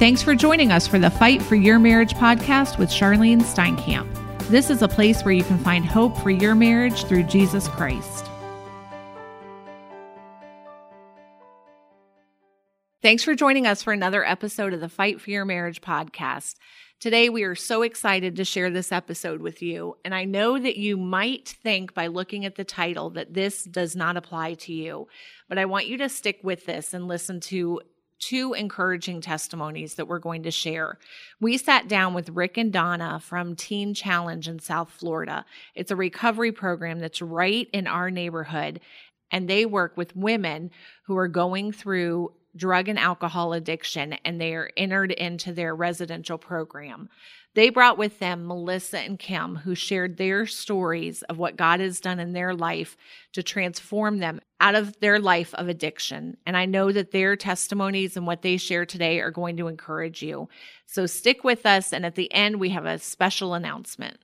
Thanks for joining us for the Fight for Your Marriage podcast with Charlene Steinkamp. This is a place where you can find hope for your marriage through Jesus Christ. Thanks for joining us for another episode of the Fight for Your Marriage podcast. Today, we are so excited to share this episode with you. And I know that you might think by looking at the title that this does not apply to you, but I want you to stick with this and listen to two encouraging testimonies that we're going to share. We sat down with Rick and Donna from Teen Challenge in South Florida. It's a recovery program that's right in our neighborhood, and they work with women who are going through drug and alcohol addiction and they are entered into their residential program. They brought with them Melissa and Kim, who shared their stories of what God has done in their life to transform them out of their life of addiction. And I know that their testimonies and what they share today are going to encourage you. So stick with us. And at the end, we have a special announcement.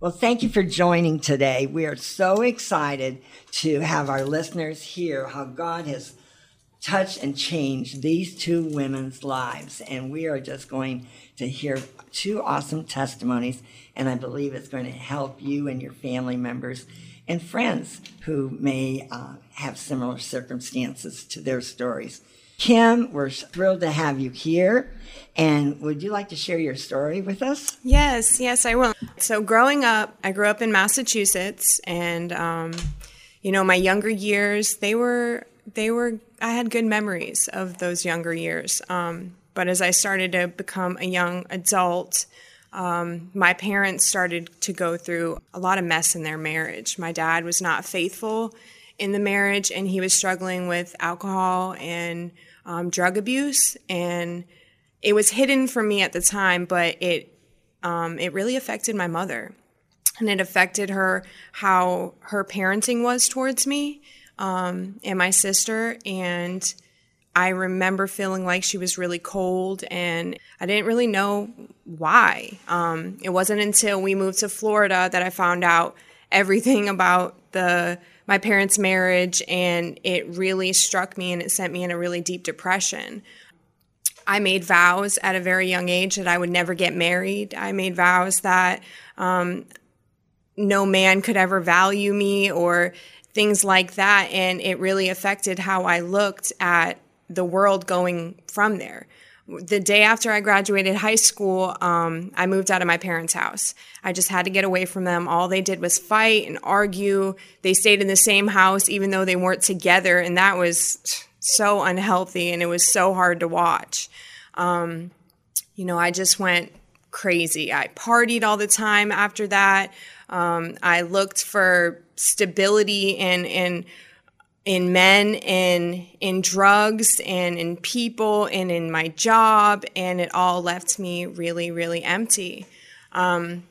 Well, thank you for joining today. We are so excited to have our listeners hear how God has touched and change these two women's lives. And we are just going to hear two awesome testimonies. And I believe it's going to help you and your family members and friends who may uh, have similar circumstances to their stories. Kim, we're thrilled to have you here. And would you like to share your story with us? Yes, yes, I will. So, growing up, I grew up in Massachusetts, and um, you know, my younger years, they were they were I had good memories of those younger years. Um, but as I started to become a young adult, um, my parents started to go through a lot of mess in their marriage. My dad was not faithful in the marriage, and he was struggling with alcohol and um, drug abuse, and it was hidden from me at the time, but it um, it really affected my mother, and it affected her how her parenting was towards me um, and my sister, and I remember feeling like she was really cold, and I didn't really know why. Um, it wasn't until we moved to Florida that I found out everything about the my parents' marriage, and it really struck me and it sent me in a really deep depression. I made vows at a very young age that I would never get married. I made vows that um, no man could ever value me or things like that. And it really affected how I looked at the world going from there the day after I graduated high school, um, I moved out of my parents' house. I just had to get away from them. All they did was fight and argue. They stayed in the same house even though they weren't together, and that was so unhealthy and it was so hard to watch. Um, you know, I just went crazy. I partied all the time after that. Um, I looked for stability and and in men and in drugs and in people and in my job, and it all left me really, really empty. Um,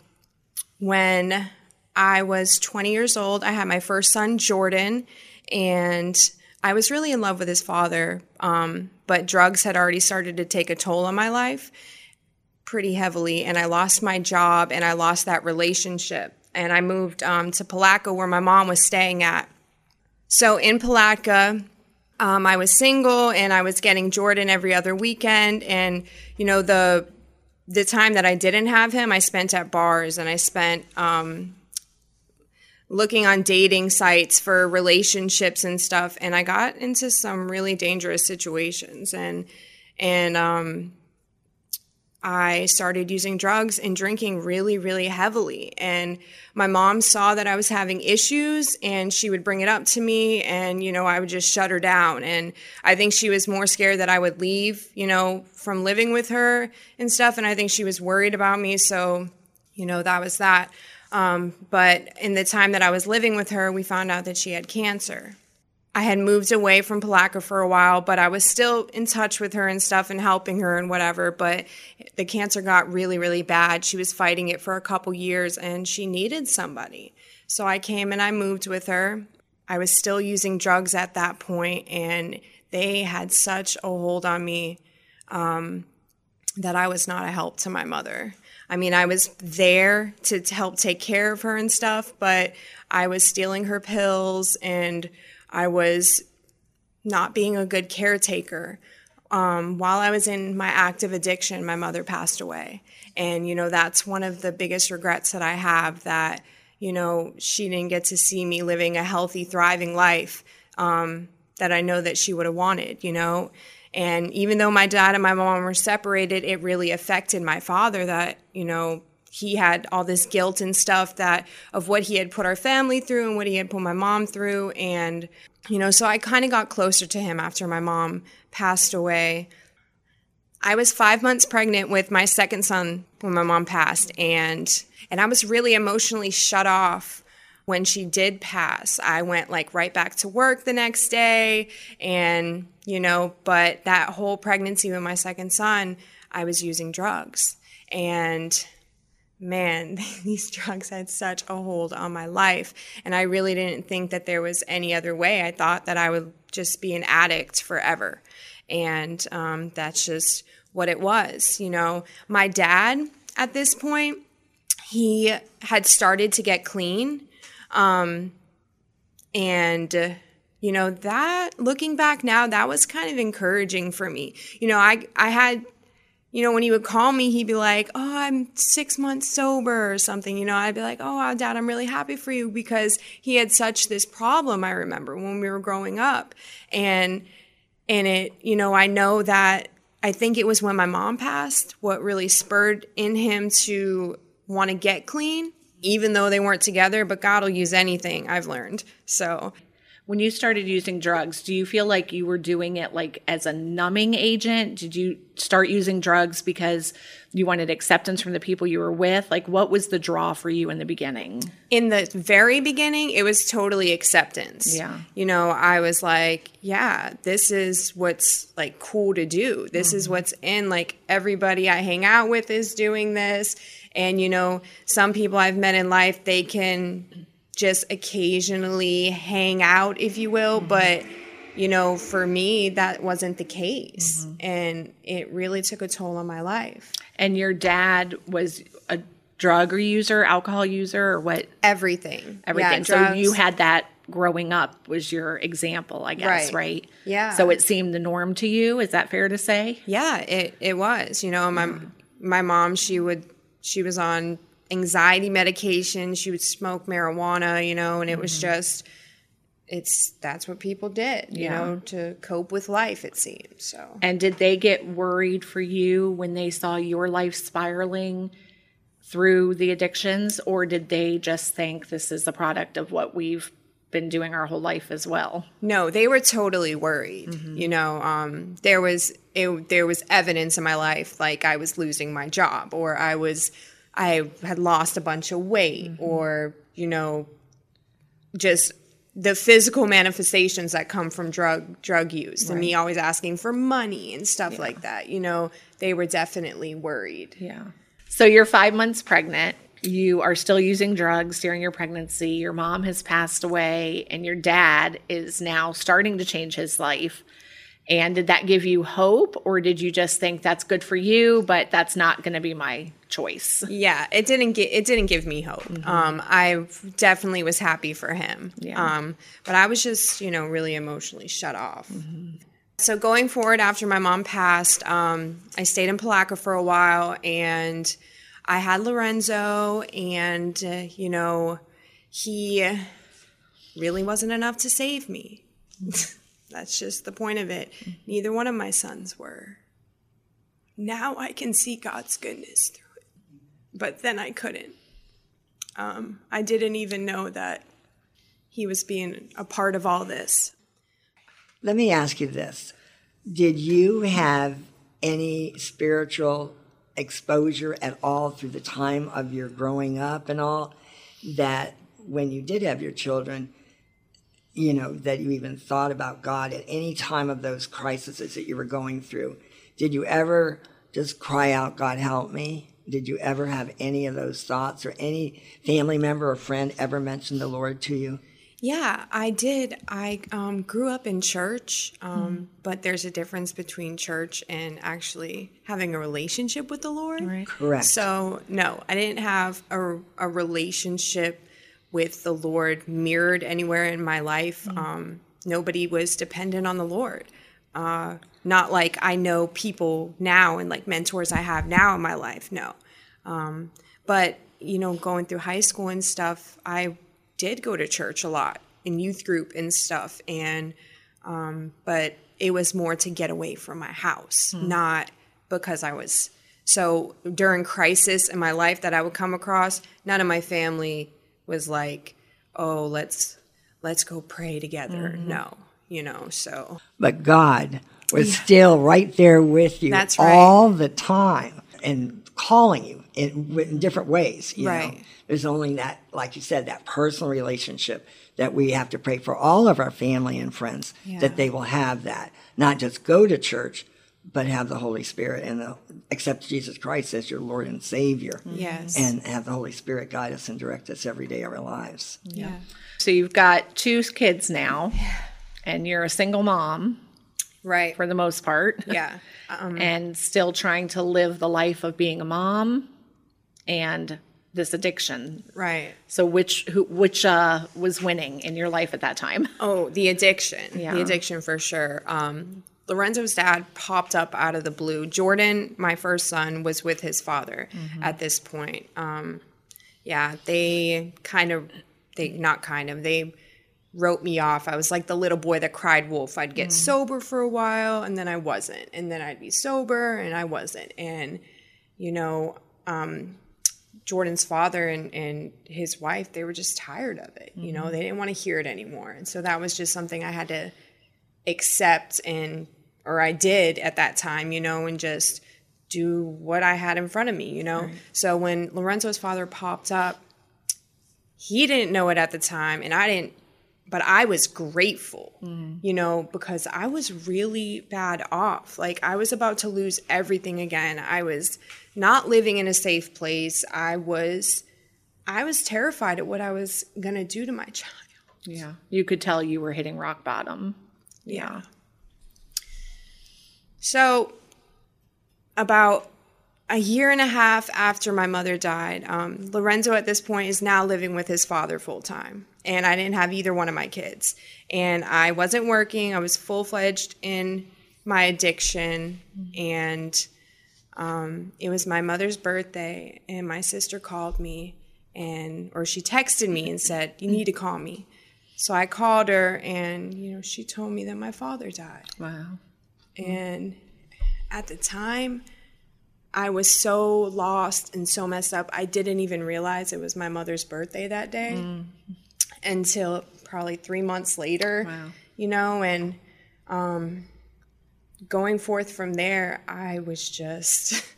when I was 20 years old, I had my first son, Jordan, and I was really in love with his father, um, but drugs had already started to take a toll on my life pretty heavily, and I lost my job and I lost that relationship. And I moved um, to Palatka, where my mom was staying at. So in Palatka, um, I was single and I was getting Jordan every other weekend. And, you know, the the time that I didn't have him, I spent at bars and I spent um, looking on dating sites for relationships and stuff. And I got into some really dangerous situations. And, and, um, I started using drugs and drinking really, really heavily. And my mom saw that I was having issues and she would bring it up to me and, you know, I would just shut her down. And I think she was more scared that I would leave, you know, from living with her and stuff. And I think she was worried about me. So, you know, that was that. Um, but in the time that I was living with her, we found out that she had cancer. I had moved away from Palatka for a while, but I was still in touch with her and stuff and helping her and whatever. But the cancer got really, really bad. She was fighting it for a couple years and she needed somebody. So I came and I moved with her. I was still using drugs at that point, and they had such a hold on me um, that I was not a help to my mother. I mean, I was there to, to help take care of her and stuff, but I was stealing her pills and I was not being a good caretaker. um, while I was in my active addiction, my mother passed away. And, you know, that's one of the biggest regrets that I have that, you know, she didn't get to see me living a healthy, thriving life um, that I know that she would have wanted, you know. And even though my dad and my mom were separated, it really affected my father that, you know, he had all this guilt and stuff that of what he had put our family through and what he had put my mom through. And you know so i kind of got closer to him after my mom passed away. I was five months pregnant with my second son when my mom passed. And and i was really emotionally shut off when she did pass. I went like right back to work the next day. And you know but that whole pregnancy with my second son i was using drugs. And man, these drugs had such a hold on my life. And I really didn't think that there was any other way. I thought that I would just be an addict forever. And um, that's just what it was. You know, my dad at this point, he had started to get clean. Um, and, you know, that looking back now, that was kind of encouraging for me. You know, I, I had you know, when he would call me, he'd be like, Oh, I'm six months sober or something. You know, I'd be like, Oh, dad, I'm really happy for you because he had such this problem. I remember when we were growing up. And, and it, you know, I know that I think it was when my mom passed what really spurred in him to want to get clean, even though they weren't together. But God will use anything, I've learned. So when you started using drugs, do you feel like you were doing it like as a numbing agent? Did you start using drugs because you wanted acceptance from the people you were with? Like what was the draw for you in the beginning? In the very beginning, it was totally acceptance. Yeah. You know, I was like, yeah, this is what's like cool to do. This mm-hmm. is what's in like everybody I hang out with is doing this. And you know, some people I've met in life, they can just occasionally hang out, if you will. Mm-hmm. But, you know, for me, that wasn't the case. Mm-hmm. And it really took a toll on my life. And your dad was a drug user, alcohol user, or what? Everything. Everything. Yeah, so you had that growing up was your example, I guess, right. right? Yeah. So it seemed the norm to you. Is that fair to say? Yeah, it, it was. You know, my yeah. my mom, she would she was on anxiety medication. She would smoke marijuana, you know, and it was mm-hmm. just it's that's what people did, you yeah. know, to cope with life it seems. So And did they get worried for you when they saw your life spiraling through the addictions or did they just think this is a product of what we've been doing our whole life as well? No, they were totally worried. Mm-hmm. You know, um, there was it, there was evidence in my life like I was losing my job or I was I had lost a bunch of weight mm-hmm. or, you know, just the physical manifestations that come from drug drug use right. and me always asking for money and stuff yeah. like that. You know, they were definitely worried. Yeah. So you're 5 months pregnant. You are still using drugs during your pregnancy. Your mom has passed away and your dad is now starting to change his life. And did that give you hope or did you just think that's good for you but that's not going to be my choice. Yeah, it didn't get it didn't give me hope. Mm-hmm. Um, I definitely was happy for him. Yeah. Um, but I was just you know really emotionally shut off. Mm-hmm. So going forward after my mom passed, um, I stayed in Palatka for a while, and I had Lorenzo, and uh, you know he really wasn't enough to save me. That's just the point of it. Neither one of my sons were. Now I can see God's goodness through it, but then I couldn't. Um, I didn't even know that he was being a part of all this. Let me ask you this Did you have any spiritual exposure at all through the time of your growing up and all that when you did have your children, you know, that you even thought about God at any time of those crises that you were going through? Did you ever just cry out, God, help me? Did you ever have any of those thoughts or any family member or friend ever mention the Lord to you? Yeah, I did. I um, grew up in church, um, mm-hmm. but there's a difference between church and actually having a relationship with the Lord. Right. Correct. So, no, I didn't have a, a relationship with the Lord mirrored anywhere in my life. Mm-hmm. Um, nobody was dependent on the Lord. Uh, not like I know people now and like mentors I have now in my life. No. Um, but, you know, going through high school and stuff, I did go to church a lot in youth group and stuff. And, um, but it was more to get away from my house, not because I was. So during crisis in my life that I would come across, none of my family was like, "Oh, let's let's go pray together." Mm-hmm. No, you know. So But God was still right there with you That's right. all the time and calling you in, in different ways. You know, Right. there's only that, like you said, that personal relationship that we have to pray for all of our family and friends Yeah. that they will have that, not just go to church, but have the Holy Spirit and the, accept Jesus Christ as your Lord and Savior. yes, And have the Holy Spirit guide us and direct us every day of our lives. yeah, So you've got two kids now, and you're a single mom right, for the most part, yeah, um, and still trying to live the life of being a mom and this addiction. right. So which who which uh, was winning in your life at that time? Oh, the addiction. Yeah. The addiction for sure. Um, Lorenzo's dad popped up out of the blue. Jordan, my first son, was with his father at this point. Um, yeah, they kind of, they not kind of, they wrote me off. I was like the little boy that cried wolf. I'd get sober for a while and then I wasn't. And then I'd be sober and I wasn't. And, you know, um, Jordan's father and, and his wife, they were just tired of it. You know, they didn't want to hear it anymore. And so that was just something I had to accept and, or I did at that time, you know, and just do what I had in front of me, you know. So when Lorenzo's father popped up, he didn't know it at the time and I didn't but I was grateful, mm. you know, because I was really bad off. Like I was about to lose everything again. I was not living in a safe place. I was I was terrified at what I was going to do to my child. Yeah, you could tell you were hitting rock bottom. Yeah. So, about a year and a half after my mother died, um, Lorenzo at this point is now living with his father full time. And I didn't have either one of my kids. And I wasn't working, I was full fledged in my addiction. And um, it was my mother's birthday, and my sister called me. And, or she texted me and said, You need to call me. So I called her, and, you know, she told me that my father died. Wow. Mm-hmm. And at the time, I was so lost and so messed up. I didn't even realize it was my mother's birthday that day mm. until probably three months later, Wow. you know, and um, going forth from there, I was just.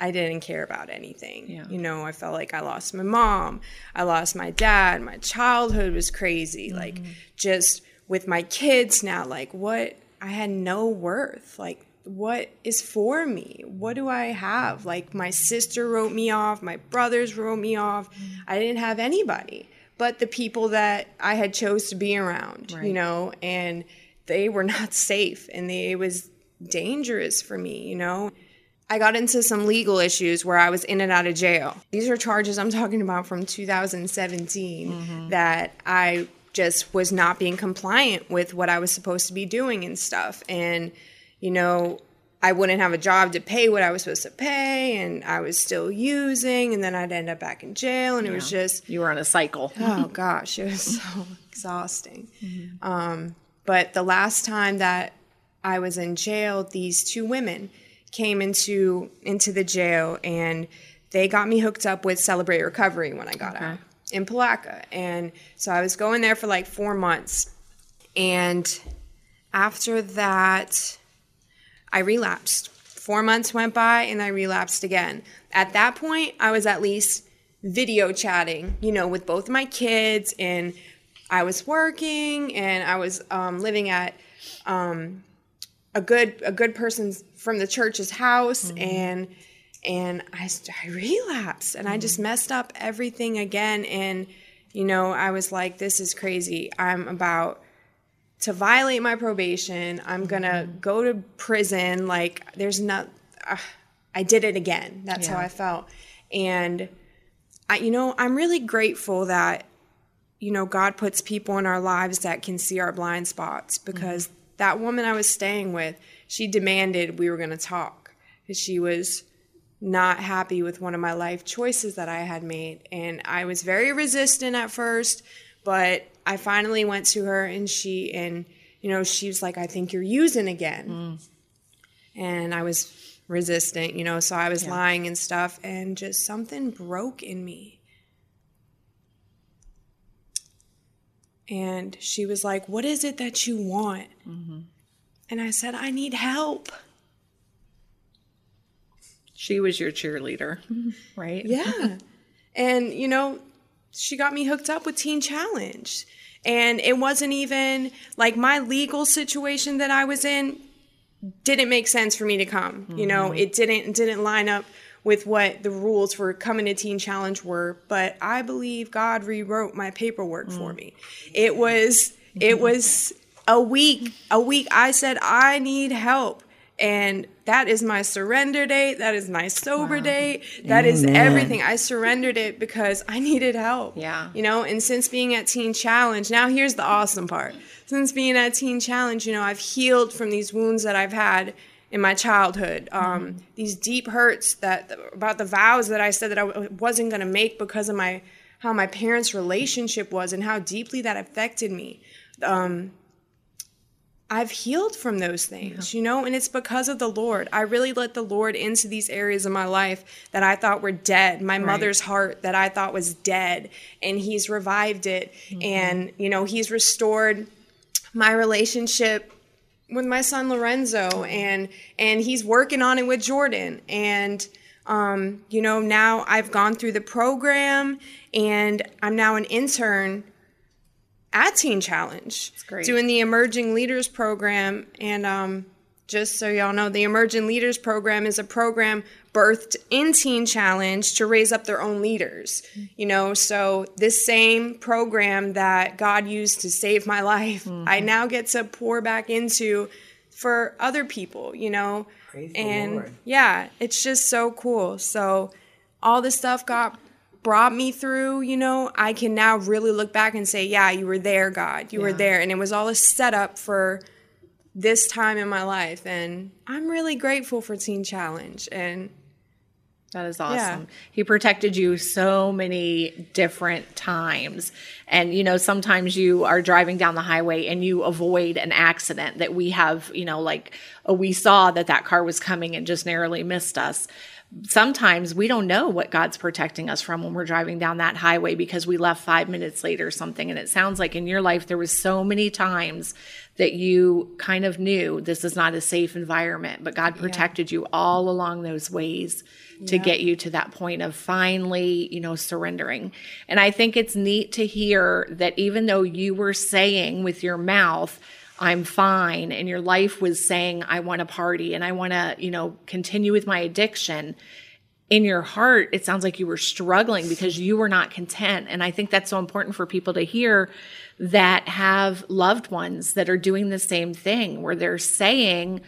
I didn't care about anything. Yeah. You know, I felt like I lost my mom, I lost my dad, my childhood was crazy. Like mm-hmm. just with my kids now, like what I had no worth. Like what is for me? What do I have? Like my sister wrote me off, my brothers wrote me off. I didn't have anybody but the people that I had chose to be around, Right. you know, and they were not safe and they, it was dangerous for me, you know. I got into some legal issues where I was in and out of jail. These are charges I'm talking about from 2017 mm-hmm. that I just was not being compliant with what I was supposed to be doing and stuff. And, you know, I wouldn't have a job to pay what I was supposed to pay, and I was still using, and then I'd end up back in jail, and it was just You were on a cycle. oh gosh, it was so exhausting. Um, but the last time that I was in jail, these two women came into into the jail and they got me hooked up with Celebrate Recovery when I got out in Palatka. And so I was going there for like four months. And after that, I relapsed. Four months went by and I relapsed again. At that point, I was at least video chatting, you know, with both my kids, and I was working and I was um, living at um, a good a good person from the church's house, and and I, I relapsed and I just messed up everything again. And you know, I was like, this is crazy. I'm about to violate my probation. I'm gonna go to prison. Like, there's not. Uh, I did it again. That's how I felt. And I, you know, I'm really grateful that, you know, God puts people in our lives that can see our blind spots because that woman I was staying with, she demanded we were going to talk because she was not happy with one of my life choices that I had made. And I was very resistant at first, but I finally went to her and she, and, you know, she was like, I think you're using again. Mm. And I was resistant, you know, so I was yeah. lying and stuff, and just something broke in me. And she was like, What is it that you want? Mm-hmm. And I said, I need help. She was your cheerleader, right? Yeah. and, you know, she got me hooked up with Teen Challenge. And it wasn't even like my legal situation that I was in didn't make sense for me to come. Mm-hmm. You know, mm-hmm. it didn't didn't line up with what the rules for coming to Teen Challenge were, but I believe God rewrote my paperwork mm. for me. It was it was a week, a week I said I need help. And that is my surrender date. That is my sober wow. date. That Amen. is everything. I surrendered it because I needed help. Yeah. You know, and since being at Teen Challenge, now here's the awesome part. Since being at Teen Challenge, you know, I've healed from these wounds that I've had in my childhood. Um, mm-hmm. These deep hurts that about the vows that I said that I wasn't going to make because of my how my parents' relationship was and how deeply that affected me. Um, I've healed from those things, yeah. you know, and it's because of the Lord. I really let the Lord into these areas of my life that I thought were dead. My right. mother's heart that I thought was dead, and He's revived it. Mm-hmm. And, you know, He's restored my relationship with my son Lorenzo and and he's working on it with Jordan and um, you know now I've gone through the program and I'm now an intern at Teen Challenge doing the Emerging Leaders program and um, just so y'all know the Emerging Leaders program is a program birthed in Teen Challenge to raise up their own leaders. You know, so this same program that God used to save my life, mm-hmm. I now get to pour back into for other people, you know. Praise and yeah, it's just so cool. So all this stuff God brought me through, you know, I can now really look back and say, yeah, you were there, God. You yeah. were there. And it was all a setup for this time in my life. And I'm really grateful for Teen Challenge. And that is awesome. Yeah. He protected you so many different times. And, you know, sometimes you are driving down the highway and you avoid an accident that we have, you know, like oh, we saw that that car was coming and just narrowly missed us. Sometimes we don't know what God's protecting us from when we're driving down that highway because we left five minutes late or something. And it sounds like in your life, there was so many times that you kind of knew this is not a safe environment, but God protected yeah. you all along those ways to yeah. get you to that point of finally, you know, surrendering. And I think it's neat to hear that even though you were saying with your mouth, I'm fine, and your life was saying, I want to party and I want to, you know, continue with my addiction. In your heart, it sounds like you were struggling because you were not content. And I think that's so important for people to hear that have loved ones that are doing the same thing, where they're saying,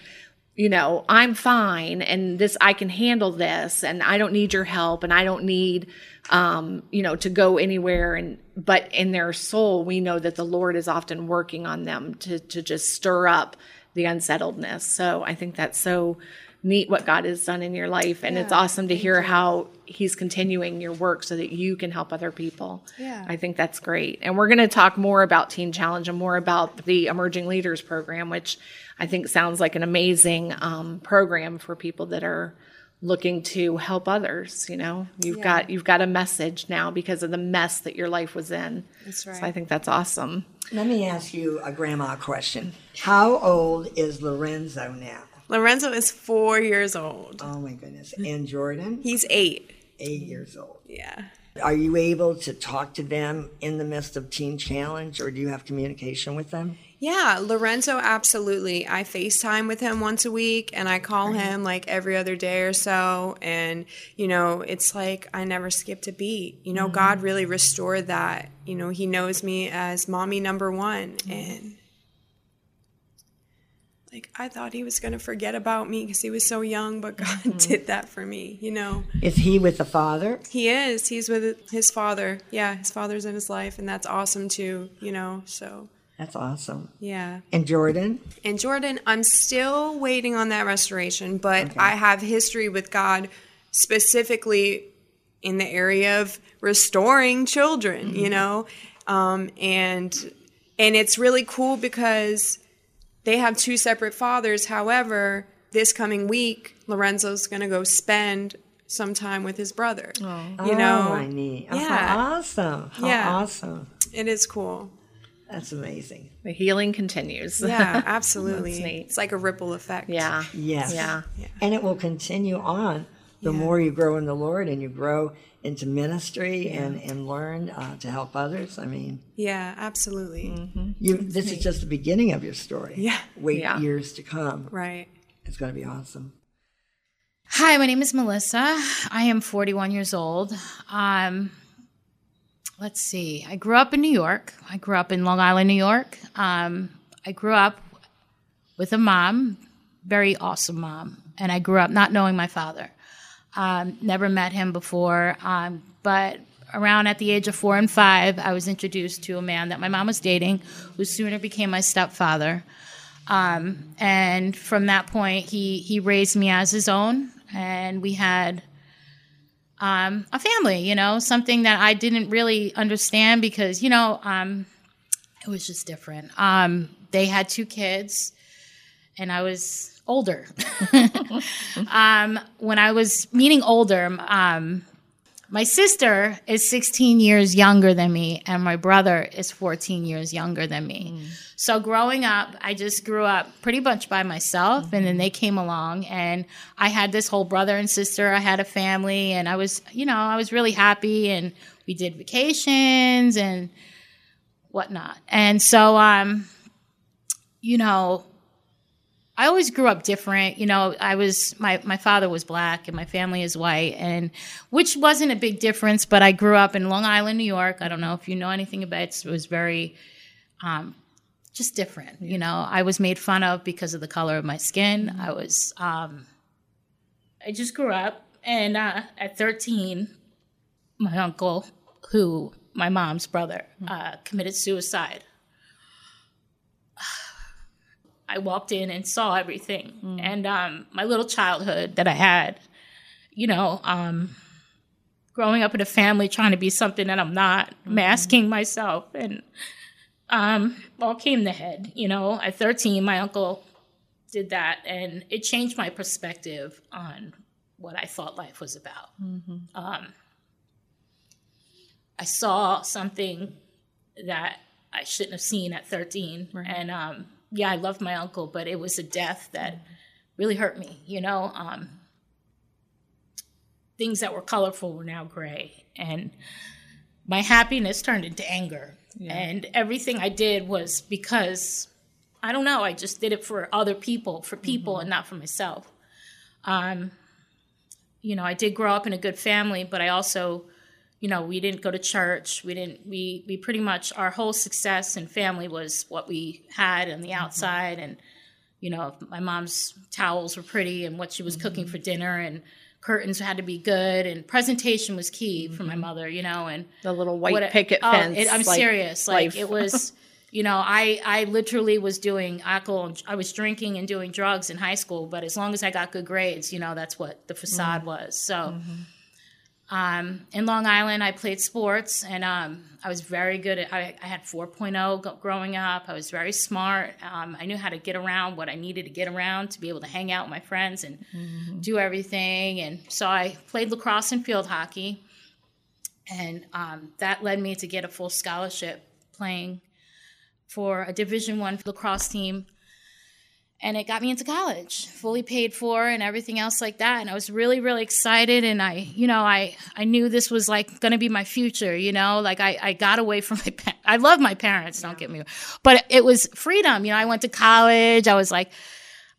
you know, I'm fine and this, I can handle this and I don't need your help and I don't need, um, you know, to go anywhere. And, but in their soul, we know that the Lord is often working on them to, to just stir up the unsettledness. So I think that's so neat what God has done in your life. And yeah, it's awesome to hear you. how He's continuing your work so that you can help other people. Yeah. I think that's great. And we're going to talk more about Teen Challenge and more about the Emerging Leaders Program, which I think sounds like an amazing um, program for people that are looking to help others you know? You've yeah. got you've got a message now because of the mess that your life was in. That's right. So i think that's awesome. Let me ask you a grandma question. How old is lorenzo now? Lorenzo is four years old. Oh my goodness. And jordan? He's eight. Eight years old. Yeah. Are you able to talk to them in the midst of teen challenge or do you have communication with them yeah, Lorenzo, absolutely. I FaceTime with him once a week and I call right. him like every other day or so. And, you know, it's like I never skipped a beat. You know, mm-hmm. God really restored that. You know, He knows me as mommy number one. Mm-hmm. And, like, I thought He was going to forget about me because He was so young, but God mm-hmm. did that for me, you know. Is He with the Father? He is. He's with His Father. Yeah, His Father's in His life. And that's awesome too, you know, so. That's awesome. Yeah. And Jordan? And Jordan, I'm still waiting on that restoration, but I have history with God specifically in the area of restoring children, you know? Um, and and it's really cool because they have two separate fathers. However, this coming week, Lorenzo's going to go spend some time with his brother. You know, Oh. Oh, Yeah. How awesome. How Yeah. awesome. it is cool. That's amazing. The healing continues. Yeah, absolutely. That's neat. It's like a ripple effect. yeah. Yes. Yeah. And it will continue on the Yeah. more you grow in the Lord and you grow into ministry and, and learn uh, to help others. I mean, Yeah, absolutely. you, this is just the beginning of your story. Yeah. Wait Yeah. years to come. Right. It's going to be awesome. Hi, my name is Melissa. I am 41 years old. Um, let's see. I grew up in New York. I grew up in Long Island, New York. Um, I grew up with a mom, very awesome mom, and I grew up not knowing my father. Um, never met him before, um, but around at the age of four and five, I was introduced to a man that my mom was dating, who sooner became my stepfather. Um, and from that point, he he raised me as his own, and we had um, a family. You know, something that I didn't really understand because you know um, it was just different. Um, they had two kids, and I was older. um, when I was meaning older, um, my sister is 16 years younger than me, and my brother is 14 years younger than me. So growing up, I just grew up pretty much by myself, and then they came along, and I had this whole brother and sister. I had a family, and I was, you know, I was really happy, and we did vacations and whatnot. And so, um, you know, I always grew up different. You know, I was my my father was black and my family is white, and which wasn't a big difference. But I grew up in Long Island, New York. I don't know if you know anything about it. It was very, um, just different. You know, I was made fun of because of the color of my skin. I was, um, I just grew up, and uh, at thirteen, my uncle, who my mom's brother, uh, committed suicide. I walked in and saw everything. And um, my little childhood that I had, you know, um, growing up in a family trying to be something that I'm not, masking myself, and um, all came to head. You know, at 13, my uncle did that, and it changed my perspective on what I thought life was about. Um, I saw something that I shouldn't have seen at 13. And um, yeah, I loved my uncle, but it was a death that really hurt me, you know? Um, things that were colorful were now gray. And my happiness turned into anger. And everything I did was because, I don't know, I just did it for other people, for people, and not for myself. Um, you know, I did grow up in a good family, but I also you know we didn't go to church we didn't we we pretty much our whole success and family was what we had on the mm-hmm. outside and you know my mom's towels were pretty and what she was cooking for mm-hmm. dinner and curtains had to be good and presentation was key for my mm-hmm. mother you know and The little white what picket oh, fence. it- I'm like, serious. Like it was, you know, I I literally was doing alcohol. and- I was drinking and doing drugs in high school. But as long as I got good grades, you know, that's what the facade Mm. was. So. Um, in Long Island, I played sports, and um, I was very good at. I, I had 4.0 go- growing up. I was very smart. Um, I knew how to get around what I needed to get around to be able to hang out with my friends and Mm-hmm. do everything. And so I played lacrosse and field hockey and um, that led me to get a full scholarship playing for a division one lacrosse team and it got me into college fully paid for and everything else like that. And i was really really excited and i you know i i knew this was like going to be my future you know? Like i i got away from my pa- i love my parents don't get me wrong but it was freedom you know? I went to college i was like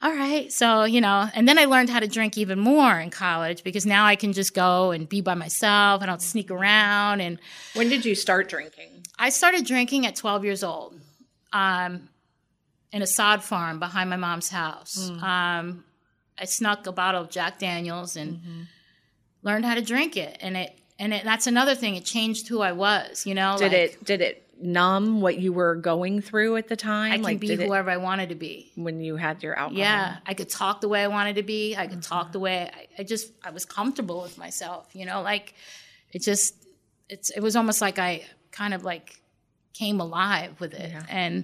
all right. So you know and then i learned how to drink even more in college because now i can just go and be by myself i don't sneak around and When did you start drinking? I started drinking at 12 years old. Um, in a sod farm behind my mom's house. Um, I snuck a bottle of Jack Daniels and learned how to drink it. And it and it, that's another thing. It changed who I was. You know, Did like- it did it numb what you were going through at the time? I can like be whoever I wanted to be. when you had your alcohol. Yeah, I could talk the way I wanted to be. I could talk Mm-hmm. the way I, I just I was comfortable with myself. You know, like it just it's it was almost like I kind of like came alive with it, and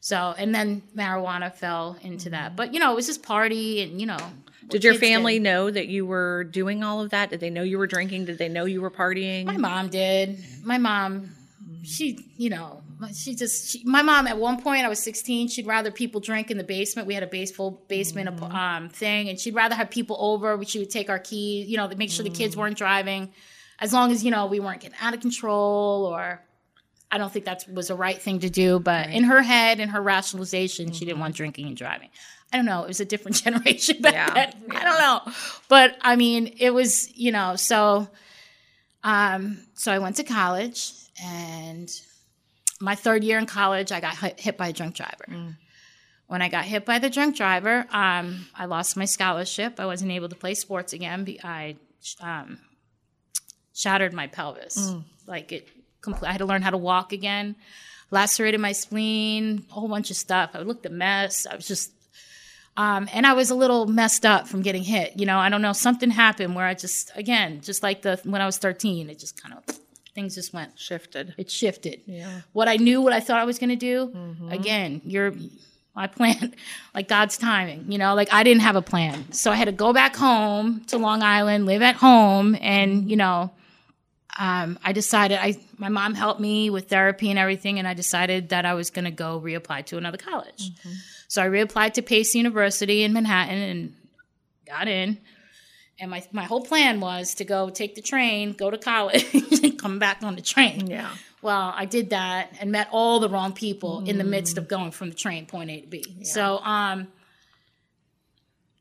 so and then marijuana fell into that. But you know, it was just party, and you know, Mm-hmm. Did your family know that you were doing all of that? Did they know you were drinking? Did they know you were partying? My mom did. My mom, she, you know, she just. She, my mom at one point, I was 16. She'd rather people drink in the basement. We had a baseball basement um, thing, and she'd rather have people over. She would take our keys, you know, to make sure the kids weren't driving, as long as you know we weren't getting out of control or. I don't think that was the right thing to do, but in her head, in her rationalization, she didn't want drinking and driving. I don't know. It was a different generation back Yeah, then. I don't know, but I mean, it was you know. So, um, so I went to college, and my third year in college, I got hit, hit by a drunk driver. When I got hit by the drunk driver, um, I lost my scholarship. I wasn't able to play sports again. I um, shattered my pelvis. Like it, compl- I had to learn how to walk again. Lacerated my spleen, a whole bunch of stuff. I looked a mess. I was just um, and I was a little messed up from getting hit. You know, I don't know, something happened where I just, again, just like the when I was 13, it just kind of things just went, Shifted. it shifted. Yeah. What I knew, what I thought I was going to do, again, you're my plan, like God's timing. You know, like I didn't have a plan, so I had to go back home to Long Island, live at home, and you know. Um, I decided I my mom helped me with therapy and everything, and I decided that I was going to go reapply to another college. So I reapplied to Pace University in Manhattan and got in. And my, my whole plan was to go take the train, go to college, and come back on the train. Yeah. Well, I did that and met all the wrong people in the midst of going from the train point A to B. So, um,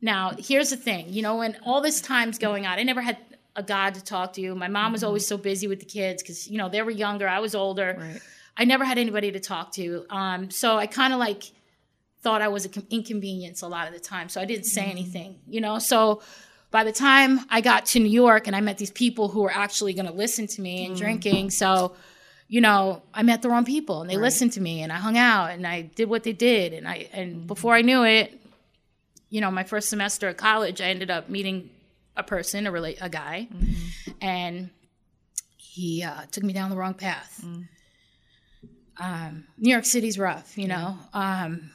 now here's the thing, you know, when all this time's going on, I never had a God to talk to. My mom was always mm-hmm. so busy with the kids because you know they were younger, I was older. Right. I never had anybody to talk to. Um, so I kind of like thought I was an inconvenience a lot of the time. So I didn't say mm-hmm. anything, you know. So by the time I got to New York and I met these people who were actually going to listen to me and mm. drinking, so you know, I met the wrong people and they listened to me and I hung out and I did what they did and I and mm-hmm. before I knew it, you know, my first semester at college, I ended up meeting a person, a relate a guy, and he uh, took me down the wrong path. Um, New York City's rough, you know. Um,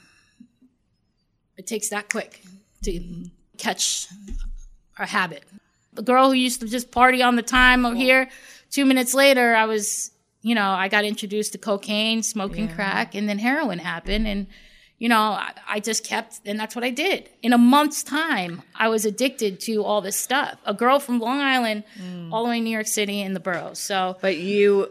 it takes that quick to catch a habit. The girl who used to just party on the time over here, two minutes later, I was, you know, I got introduced to cocaine, smoking crack, and then heroin happened. And, you know, I, I just kept, and that's what I did. In a month's time, I was addicted to all this stuff. A girl from Long Island, all the way in New York City in the boroughs. So, But you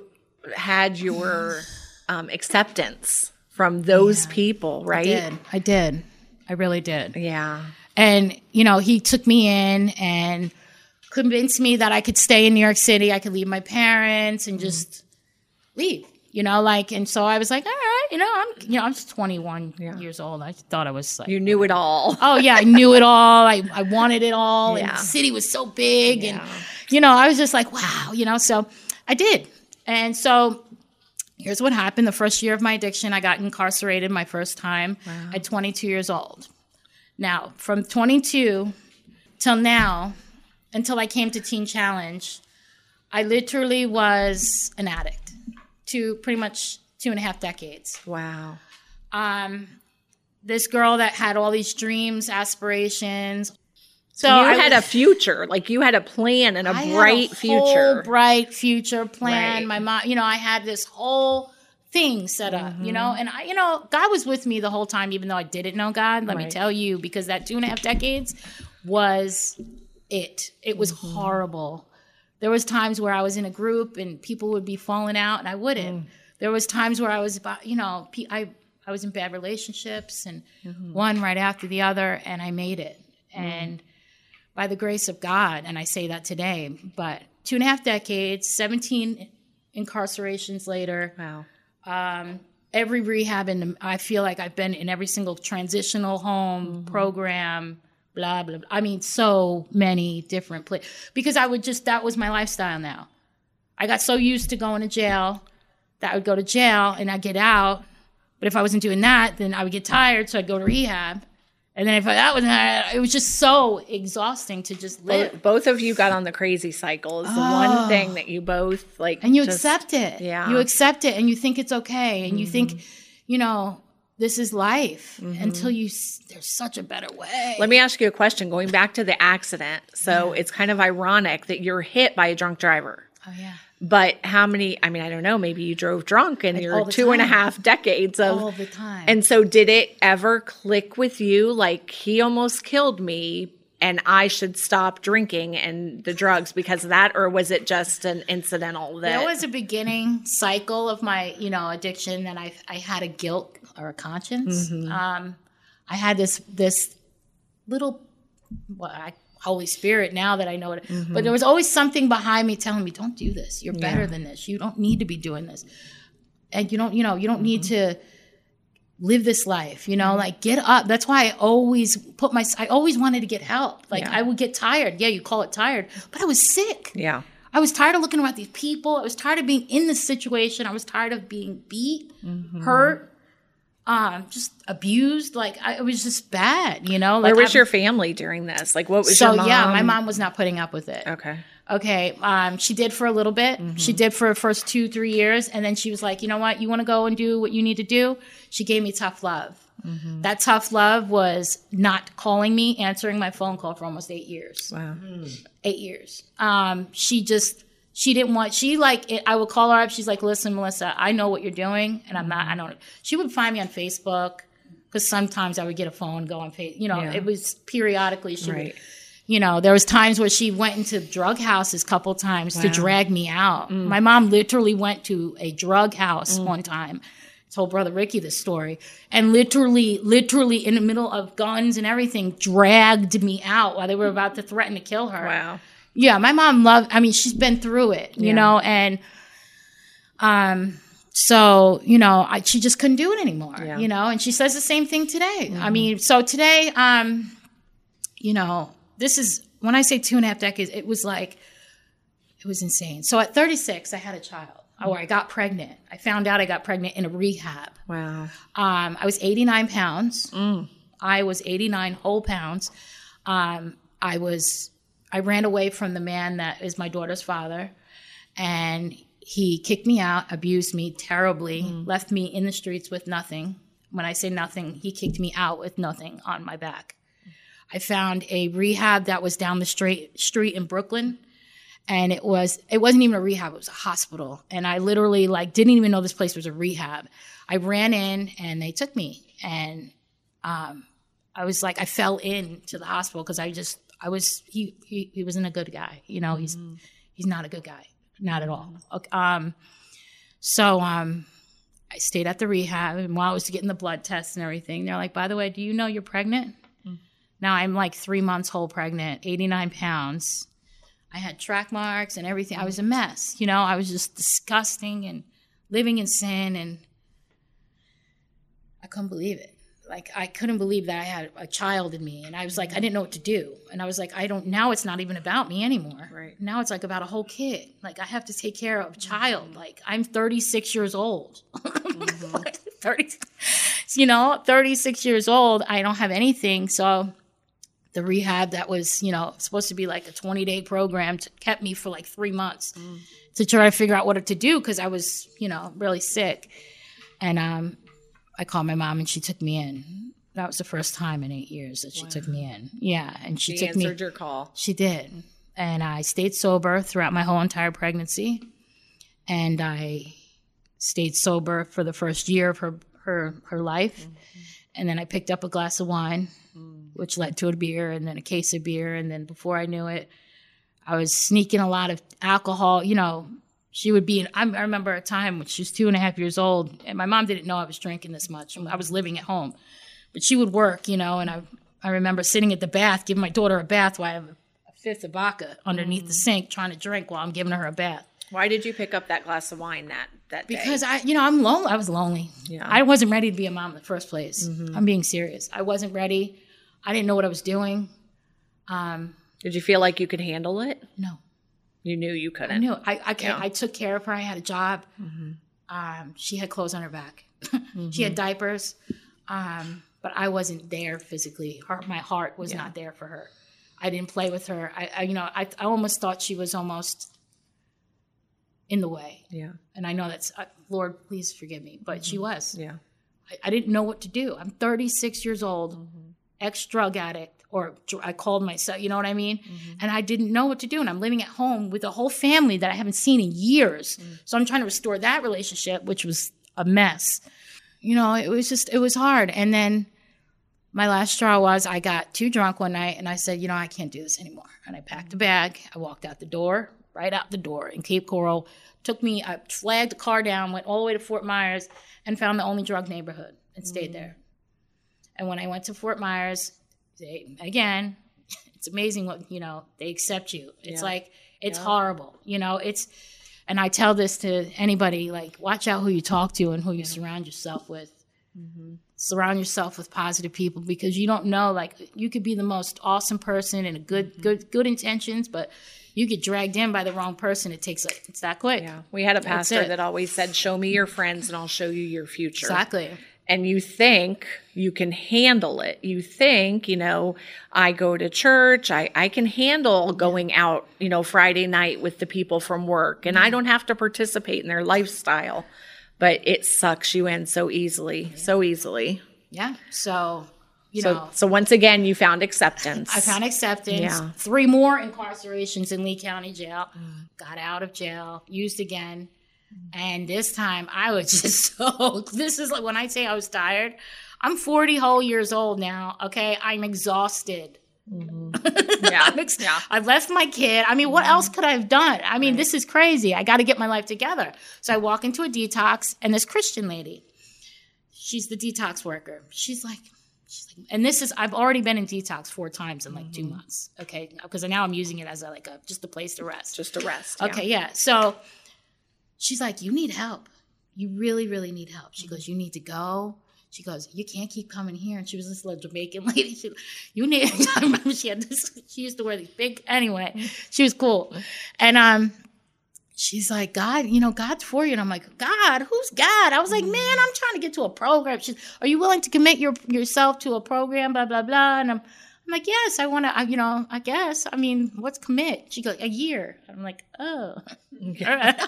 had your um, acceptance from those people, right? I did. I did. I really did. Yeah. And, you know, he took me in and convinced me that I could stay in New York City. I could leave my parents and just leave, you know, like, and so I was like, all you know, I'm, you know, I'm just 21 years old. I thought I was like, You knew it all. oh yeah, I knew it all. I, I wanted it all. And Yeah. the city was so big. And, you know, I was just like, wow, you know, so I did. And so here's what happened. The first year of my addiction, I got incarcerated my first time at 22 years old. Now, from 22 till now, until I came to Teen Challenge, I literally was an addict to pretty much two and a half decades Wow. um, this girl that had all these dreams, aspirations. So you I had a future, like you had a plan and a I bright a future. bright future plan. Right. My mom, you know, I had this whole thing set up, you Mm-hmm. know, and I, you know, God was with me the whole time, even though I didn't know God. Let me tell you, because that two and a half decades was it. It was Mm-hmm. horrible. There was times where I was in a group and people would be falling out, and I wouldn't. Mm. There was times where I was about, you know, I I was in bad relationships and Mm-hmm. one right after the other, and I made it. Mm. And by the grace of God, and I say that today, but two and a half decades, 17 incarcerations later, wow. um, every rehab, and I feel like I've been in every single transitional home program, blah, blah, blah. I mean, so many different places. Because I would just, that was my lifestyle now. I got so used to going to jail that I would go to jail and I'd get out. But if I wasn't doing that, then I would get tired, so I'd go to rehab. And then if I, that was it was just so exhausting to just live. Both of you got on the crazy cycle. Is the one ah. thing that you both like, Oh. and you just- accept it. yeah. You accept it and you think it's okay. And you think, mm-hmm. you know, this is life mm-hmm. until you, there's such a better way. Let me ask you a question. Going back to the accident, so it's kind of ironic that you're hit by a drunk driver. oh, yeah. But how many? I mean, I don't know. Maybe you drove drunk in all your two and a time. half decades of All the time. And so, did it ever click with you? Like, he almost killed me, and I should stop drinking and the drugs because of that, or was it just an incidental that? There was a beginning cycle of my, you know, addiction that I I had a guilt or a conscience. Um, I had this this little, well, I, Holy Spirit. Now that I know it, but mm-hmm. there was always something behind me telling me, "Don't do this. You're better than this. You don't need to be doing this, and you don't, you know, you don't need mm-hmm. to." live this life you know mm-hmm. like get up that's why i always put my i always wanted to get help like Yeah. i would get tired yeah you call it tired but i was sick yeah, I was tired of looking around these people. I was tired of being in this situation. I was tired of being beat, hurt, um, just abused. Like I, it was just bad, you know. Like where was I'm- your family during this? Like, what was so your mom? yeah, my mom was not putting up with it. Okay, Okay, um, she did for a little bit. She did for the first two, three years, and then she was like, you know what, you want to go and do what you need to do. She gave me tough love. That tough love was not calling me, answering my phone call for almost eight years wow, eight years. Um, she just she didn't want she like it, I would call her up. She's like, listen, Melissa, I know what you're doing, and I'm not. I don't. She would find me on Facebook because sometimes I would get a phone, go on face. You know, Yeah. it was periodically. She right. would. You know, there was times where she went into drug houses a couple times to drag me out. Mm. My mom literally went to a drug house one time. Told brother Ricky this story, and literally, literally in the middle of guns and everything, dragged me out while they were about to threaten to kill her. Wow. Yeah, my mom loved. I mean, she's been through it, you Yeah. know, and um, so you know, I, she just couldn't do it anymore, Yeah. you know. And she says the same thing today. I mean, so today, um, you know, this is when I say two and a half decades. It was like it was insane. So at 36, I had a child. Or I got pregnant. I found out I got pregnant in a rehab. Wow. Um, I was 89 pounds. Mm. I was 89 whole pounds. Um, I was, I ran away from the man that is my daughter's father, and he kicked me out, abused me terribly, left me in the streets with nothing. When I say nothing, he kicked me out with nothing on my back. I found a rehab that was down the street street in Brooklyn and it was it wasn't even a rehab it was a hospital and i literally like didn't even know this place was a rehab i ran in and they took me and um i was like i fell into the hospital because i just i was he, he he wasn't a good guy you know he's he's not a good guy not at all Okay, um so um i stayed at the rehab and while i was getting the blood tests and everything they're like by the way do you know you're pregnant now i'm like three months whole pregnant 89 pounds I had track marks and everything. I was a mess. You know, I was just disgusting and living in sin and I couldn't believe it. Like I couldn't believe that I had a child in me and I was like I mm-hmm. didn't know what to do. And I was like I don't now it's not even about me anymore. Right. Now it's like about a whole kid. Like I have to take care of a mm-hmm. child. Like I'm 36 years old. Like, mm-hmm. 30 you know, 36 years old. I don't have anything. So the rehab that was, you know, supposed to be like a 20 day program t- kept me for like three months mm. to try to figure out what to do because I was, you know, really sick. And um, I called my mom and she took me in. That was the first time in eight years that she took me in. Yeah. And she, She took me. answered your call. She did. And I stayed sober throughout my whole entire pregnancy. And I stayed sober for the first year of her her her life. Mm-hmm. And then I picked up a glass of wine, mm. which led to a beer and then a case of beer. And then before I knew it, I was sneaking a lot of alcohol. You know, she would be in, I I remember a time when she was two and a half years old, and my mom didn't know I was drinking this much. I was living at home, but she would work, you know, and I, I remember sitting at the bath, giving my daughter a bath while I have a, fifth of vodka underneath the sink trying to drink while I'm giving her a bath. Why did you pick up that glass of wine that that day? Because I, you know, I'm lonely. I was lonely. Yeah. I wasn't ready to be a mom in the first place. I'm being serious. I wasn't ready. I didn't know what I was doing. Um, did you feel like you could handle it? no. You knew you couldn't. I knew I I, Yeah. I took care of her. I had a job. Um, she had clothes on her back. she had diapers, um, but I wasn't there physically. Her, my heart was not there for her. I didn't play with her. I, I you know, I, I almost thought she was almost in the way. Yeah. And I know that's uh, Lord, please forgive me, but she was. Yeah. I, I didn't know what to do. I'm 36 years old, ex drug addict, or I called myself, you know what I mean? Mm-hmm. And I didn't know what to do. And I'm living at home with a whole family that I haven't seen in years. Mm. So I'm trying to restore that relationship, which was a mess. You know, it was just, it was hard. And then my last straw was I got too drunk one night and I said, you know, I can't do this anymore. And I packed a bag. I walked out the door, right out the door in Cape Coral. Took me, I flagged the car down, went all the way to Fort Myers, and found the only drug neighborhood and stayed mm. there. And when I went to Fort Myers, they, again, it's amazing what, you know, they accept you. It's like, it's horrible. You know, it's, and I tell this to anybody like, watch out who you talk to and who you surround yourself with. Mm-hmm. Surround yourself with positive people because you don't know, like, you could be the most awesome person and a good, mm-hmm. good, good intentions, but you get dragged in by the wrong person. It takes like, it's that quick. Yeah. We had a pastor that always said, Show me your friends and I'll show you your future. Exactly. And you think you can handle it. You think, you know, I go to church, I, I can handle going out, you know, Friday night with the people from work, and I mm-hmm. don't have to participate in their lifestyle. But it sucks you in so easily, so easily. Yeah. So, you So, know, so once again, you found acceptance. I found acceptance. Yeah. Three more incarcerations in Lee County Jail. Mm. Got out of jail, used again. Mm-hmm. And this time I was just so, this is like when I say I was tired, I'm 40 whole years old now. Okay. I'm exhausted. Mm-hmm. yeah, I'm ex- I've left my kid. I mean, what else mm-hmm. could I have done? I mean, this is crazy. I got to get my life together. So I walk into a detox, and this Christian lady, she's the detox worker. She's like, she's like, and this is I've already been in detox four times in like two months. Okay, because now I'm using it as a, like a just a place to rest. just a rest. yeah. Okay, yeah. So she's like, You need help. You really, really need help. She mm-hmm. goes, You need to go. She goes, You can't keep coming here. And she was this little Jamaican lady. She, you need I remember she had this, she used to wear these big anyway. Mm-hmm. She was cool. And um she's like, God, you know, God's for you. And I'm like, God, who's God? I was like, mm-hmm. man, I'm trying to get to a program. She's, are you willing to commit your yourself to a program? Blah, blah, blah. And I'm I'm like, yes, I want to, you know, I guess. I mean, what's commit? She goes, a year. I'm like, oh. Right.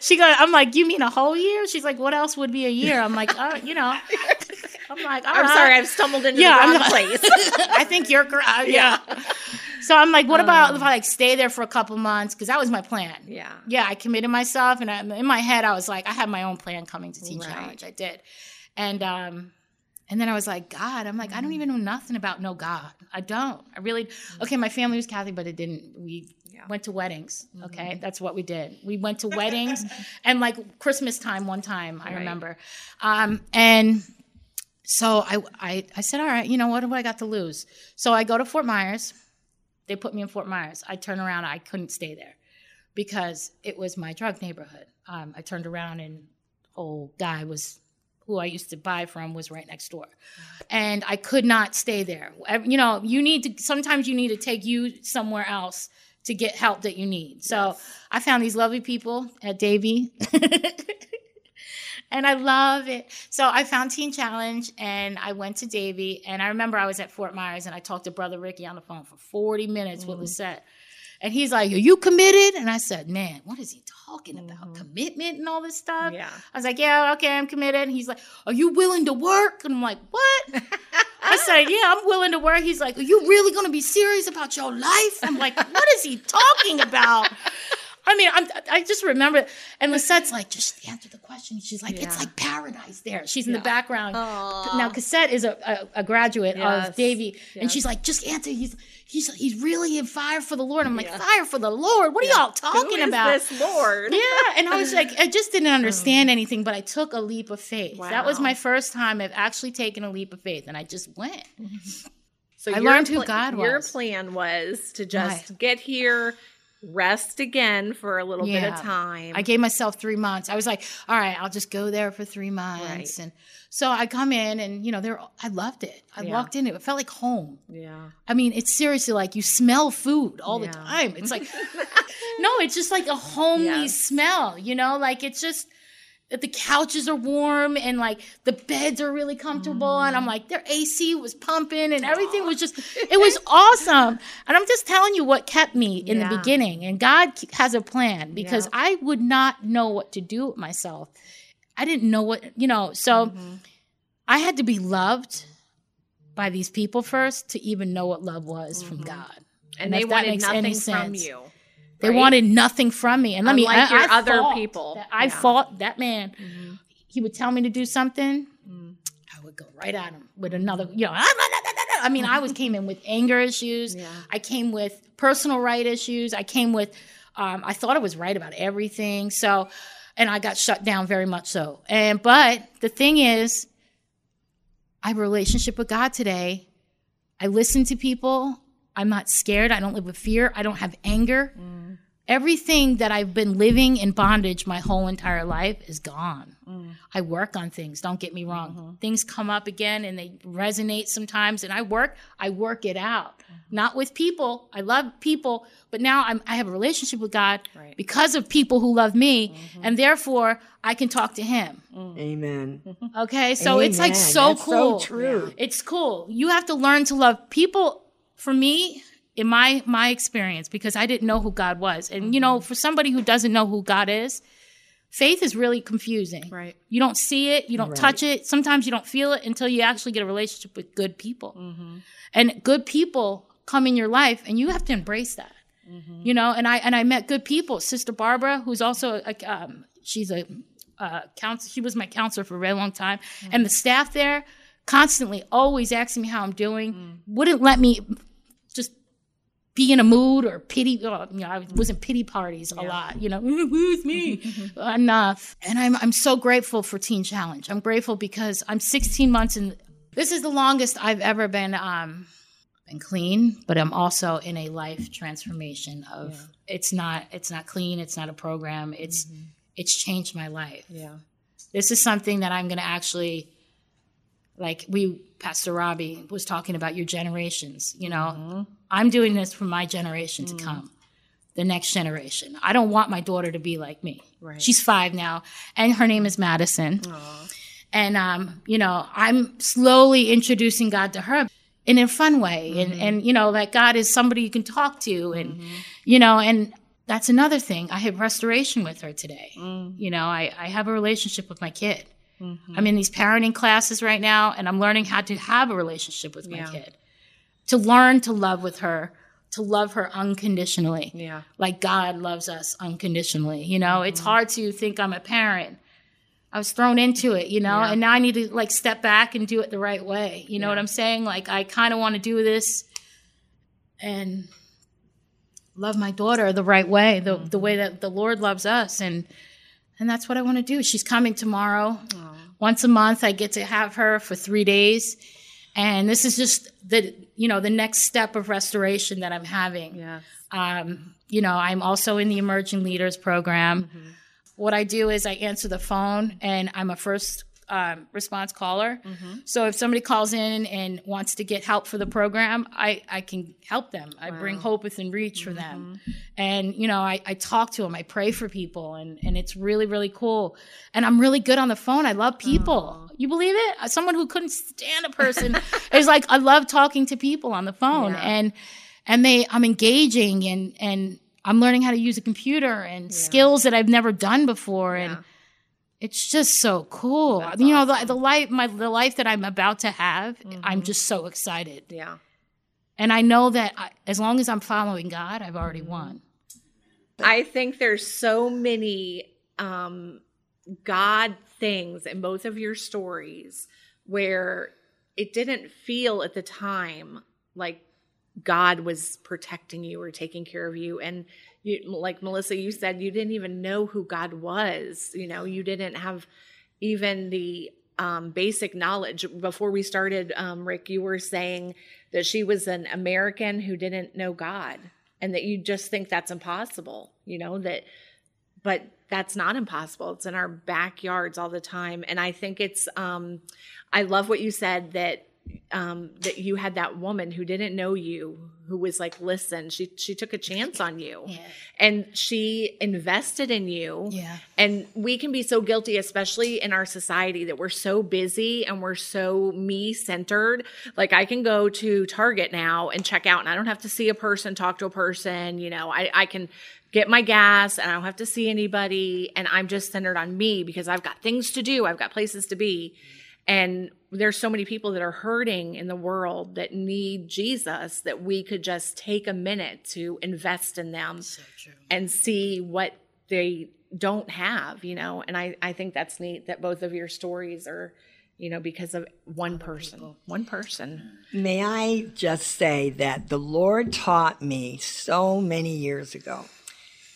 she goes, I'm like, you mean a whole year? She's like, what else would be a year? I'm like, oh, you know. I'm like, all I'm right. sorry, I've stumbled into Yeah, the I'm wrong place. I think you're correct. Yeah. So I'm like, what about if I like stay there for a couple months? Because that was my plan. Yeah. Yeah, I committed myself, and I, in my head, I was like, I had my own plan coming to Teen Right. Challenge. I did, and um, and then I was like, God, I'm like, I don't even know nothing about no God. I don't. I really. Okay, my family was Catholic, but it didn't. We went to weddings. Okay, that's what we did. We went to weddings, and like Christmas time one time, I remember, um, and so I, I I said, all right, you know what do I got to lose? So I go to Fort Myers. They put me in Fort Myers. I turn around, I couldn't stay there because it was my drug neighborhood. Um, I turned around and old guy was who I used to buy from was right next door, and I could not stay there. You know, you need to sometimes you need to take you somewhere else to get help that you need. So I found these lovely people at Davie. and I love it. So I found Teen Challenge and I went to Davie. And I remember I was at Fort Myers and I talked to Brother Ricky on the phone for 40 minutes with mm-hmm. Lisette. And he's like, Are you committed? And I said, Man, what is he talking about? Mm-hmm. Commitment and all this stuff? Yeah. I was like, Yeah, okay, I'm committed. And he's like, Are you willing to work? And I'm like, What? I said, Yeah, I'm willing to work. He's like, Are you really going to be serious about your life? I'm like, What is he talking about? I mean, I'm, I just remember, and Lisette's like, just answer the question. She's like, it's like paradise there. She's in the background. Now, Lisette is a, a, a graduate Yes. of Davie, and she's like, just answer. He's he's he's really in fire for the Lord. I'm like, fire for the Lord? What are y'all talking Who about? this Lord? Yeah, and I was like, I just didn't oh. understand anything, but I took a leap of faith. That was my first time of actually taking a leap of faith, and I just went. So I your learned who pla- God Your was. plan was to just Right. get here, rest again for a little bit of time. I gave myself three months. I was like, all right, I'll just go there for three months. Right. And so I come in and, you know, they're, I loved it. I Yeah. walked in, it felt like home. yeah. I mean, it's seriously like you smell food all Yeah. the time. It's like, no, it's just like a homely Yes. smell, you know, like it's just, the couches are warm and like the beds are really comfortable. And Mm. I'm like, their AC was pumping and everything was just, it was awesome. And I'm just telling you what kept me in Yeah. the beginning. And God has a plan because Yeah. I would not know what to do with myself. I didn't know what, you know, so Mm-hmm. I had to be loved by these people first to even know what love was from God. Mm-hmm. And, they wanted nothing from you. They right? wanted nothing from me. And let me, Unlike I, your I other people. that- I Yeah. Mm-hmm. fought that man. He would tell me to do something. Mm. I would go right at him with another, you know, I mean, I was came in with anger issues. Yeah. I came with personal right issues. I came with, um, I thought I was right about everything. So, and I got shut down very much so. And, but the thing is, I have a relationship with God today. I listen to people. I'm not scared. I don't live with fear. I don't have anger. Everything that I've been living in bondage my whole entire life is gone. Mm. I work on things, don't get me wrong. Mm-hmm. Things come up again and they resonate sometimes and I work, I work it out. Mm-hmm. Not with people. I love people, but now I'm I have a relationship with God Right. because of people who love me mm-hmm. and therefore I can talk to him. Mm. Amen. Okay? So it's like so That's cool. So true. It's cool. You have to learn to love people. For me, in my my experience, because I didn't know who God was, and you know, for somebody who doesn't know who God is, faith is really confusing. Right. You don't see it, you don't Right. touch it. Sometimes you don't feel it until you actually get a relationship with good people, Mm-hmm. and good people come in your life, and you have to embrace that. Mm-hmm. You know, and I and I met good people. Sister Barbara, who's also a, um, she's a uh, counsel. She was my counselor for a very long time, Mm-hmm. and the staff there constantly always asking me how I'm doing. Mm. Wouldn't let me be in a mood or pity. Uh, you know, I was in pity parties a lot. You know, who's me? Enough. And I'm I'm so grateful for Teen Challenge. I'm grateful because I'm 16 months in. This is the longest I've ever been um, been clean, but I'm also in a life transformation of it's not it's not clean. It's not a program. It's it's changed my life Yeah. this is something that I'm going to actually, like we, Pastor Robbie was talking about your generations. You know, mm-hmm. I'm doing this for my generation to mm. come, the next generation. I don't want my daughter to be like me. Right. She's five now, and her name is Madison. And um, you know, I'm slowly introducing God to her in a fun way, and mm-hmm. and you know that God is somebody you can talk to, and mm-hmm. you know, and that's another thing. I have restoration with her today. Mm. You know, I, I have a relationship with my kid. I'm in these parenting classes right now, and I'm learning how to have a relationship with my Yeah. kid, to learn to love with her, to love her unconditionally, Yeah. like God loves us unconditionally. You know, it's mm-hmm. hard to think I'm a parent. I was thrown into it, you know, Yeah. and now I need to like step back and do it the right way. You know what I'm saying? Like I kind of want to do this and love my daughter the right way, the mm-hmm. the way that the Lord loves us and and that's what I want to do. She's coming tomorrow. Once a month I get to have her for 3 days. And this is just the you know, the next step of restoration that I'm having. Yeah. Um, you know, I'm also in the Emerging Leaders Program. What I do is I answer the phone, and I'm a first um, response caller. Mm-hmm. So if somebody calls in and wants to get help for the program, I, I can help them. I bring hope within reach for them. Mm-hmm. And, you know, I, I talk to them, I pray for people, and, and it's really, really cool. And I'm really good on the phone. I love people. You believe it? Uh, someone who couldn't stand a person is like, I love talking to people on the phone. And, and they, I'm engaging and, and, I'm learning how to use a computer and skills that I've never done before, and it's just so cool. you know, the, the life, my the life that I'm about to have, I'm just so excited, Yeah. and I know that I, as long as I'm following God, I've already won. I think there's so many um, God things in both of your stories where it didn't feel at the time like God was protecting you or taking care of you. And you, like Melissa, you said you didn't even know who God was. You know, you didn't have even the um, basic knowledge. Before we started, um, Rick, you were saying that she was an American who didn't know God. and that you just think that's impossible, you know, that but that's not impossible. It's in our backyards all the time. And I think it's um I love what you said that um, that you had that woman who didn't know you who was like listen she she took a chance on you. Yeah. and she invested in you. Yeah. and we can be so guilty especially in our society that we're so busy and we're so me centered like i can go to target now and check out and i don't have to see a person talk to a person you know. I, I can get my gas and i don't have to see anybody and i'm just centered on me because i've got things to do i've got places to be and there's so many people that are hurting in the world that need Jesus that we could just take a minute to invest in them So and see what they don't have, you know. And I, I think that's neat that both of your stories are, you know, because of one person. One person. May I just say that the Lord taught me so many years ago.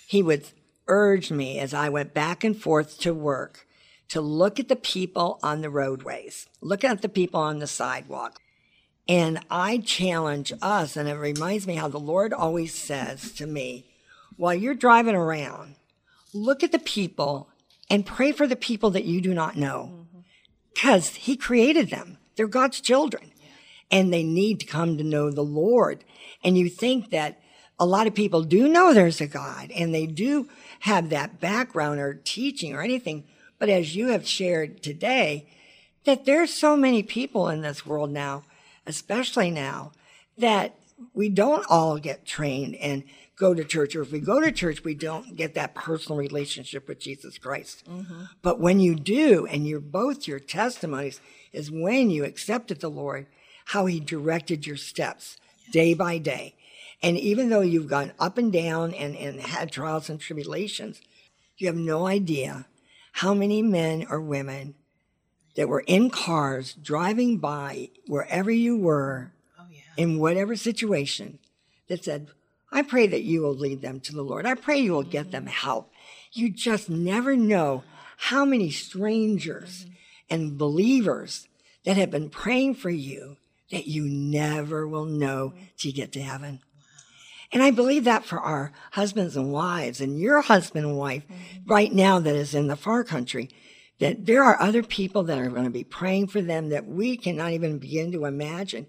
He would urge me as I went back and forth to work to look at the people on the roadways, look at the people on the sidewalk. And I challenge us, and it reminds me how the Lord always says to me, while you're driving around, look at the people and pray for the people that you do not know mm-hmm. because he created them. They're God's children and they need to come to know the Lord. And you think that a lot of people do know there's a God and they do have that background or teaching or anything. But as you have shared today, that there's so many people in this world now, especially now, that we don't all get trained and go to church. Or if we go to church, we don't get that personal relationship with Jesus Christ. Mm-hmm. But when you do, and you're both your testimonies, is when you accepted the Lord, how He directed your steps day by day. And even though you've gone up and down and, and had trials and tribulations, you have no idea how many men or women that were in cars driving by wherever you were Oh yeah. in whatever situation that said, I pray that you will lead them to the Lord. I pray you will get them mm-hmm. help. You just never know how many strangers mm-hmm. and believers that have been praying for you that you never will know mm-hmm. till you get to heaven. And I believe that for our husbands and wives and your husband and wife mm-hmm. right now that is in the far country, that there are other people that are going to be praying for them that we cannot even begin to imagine.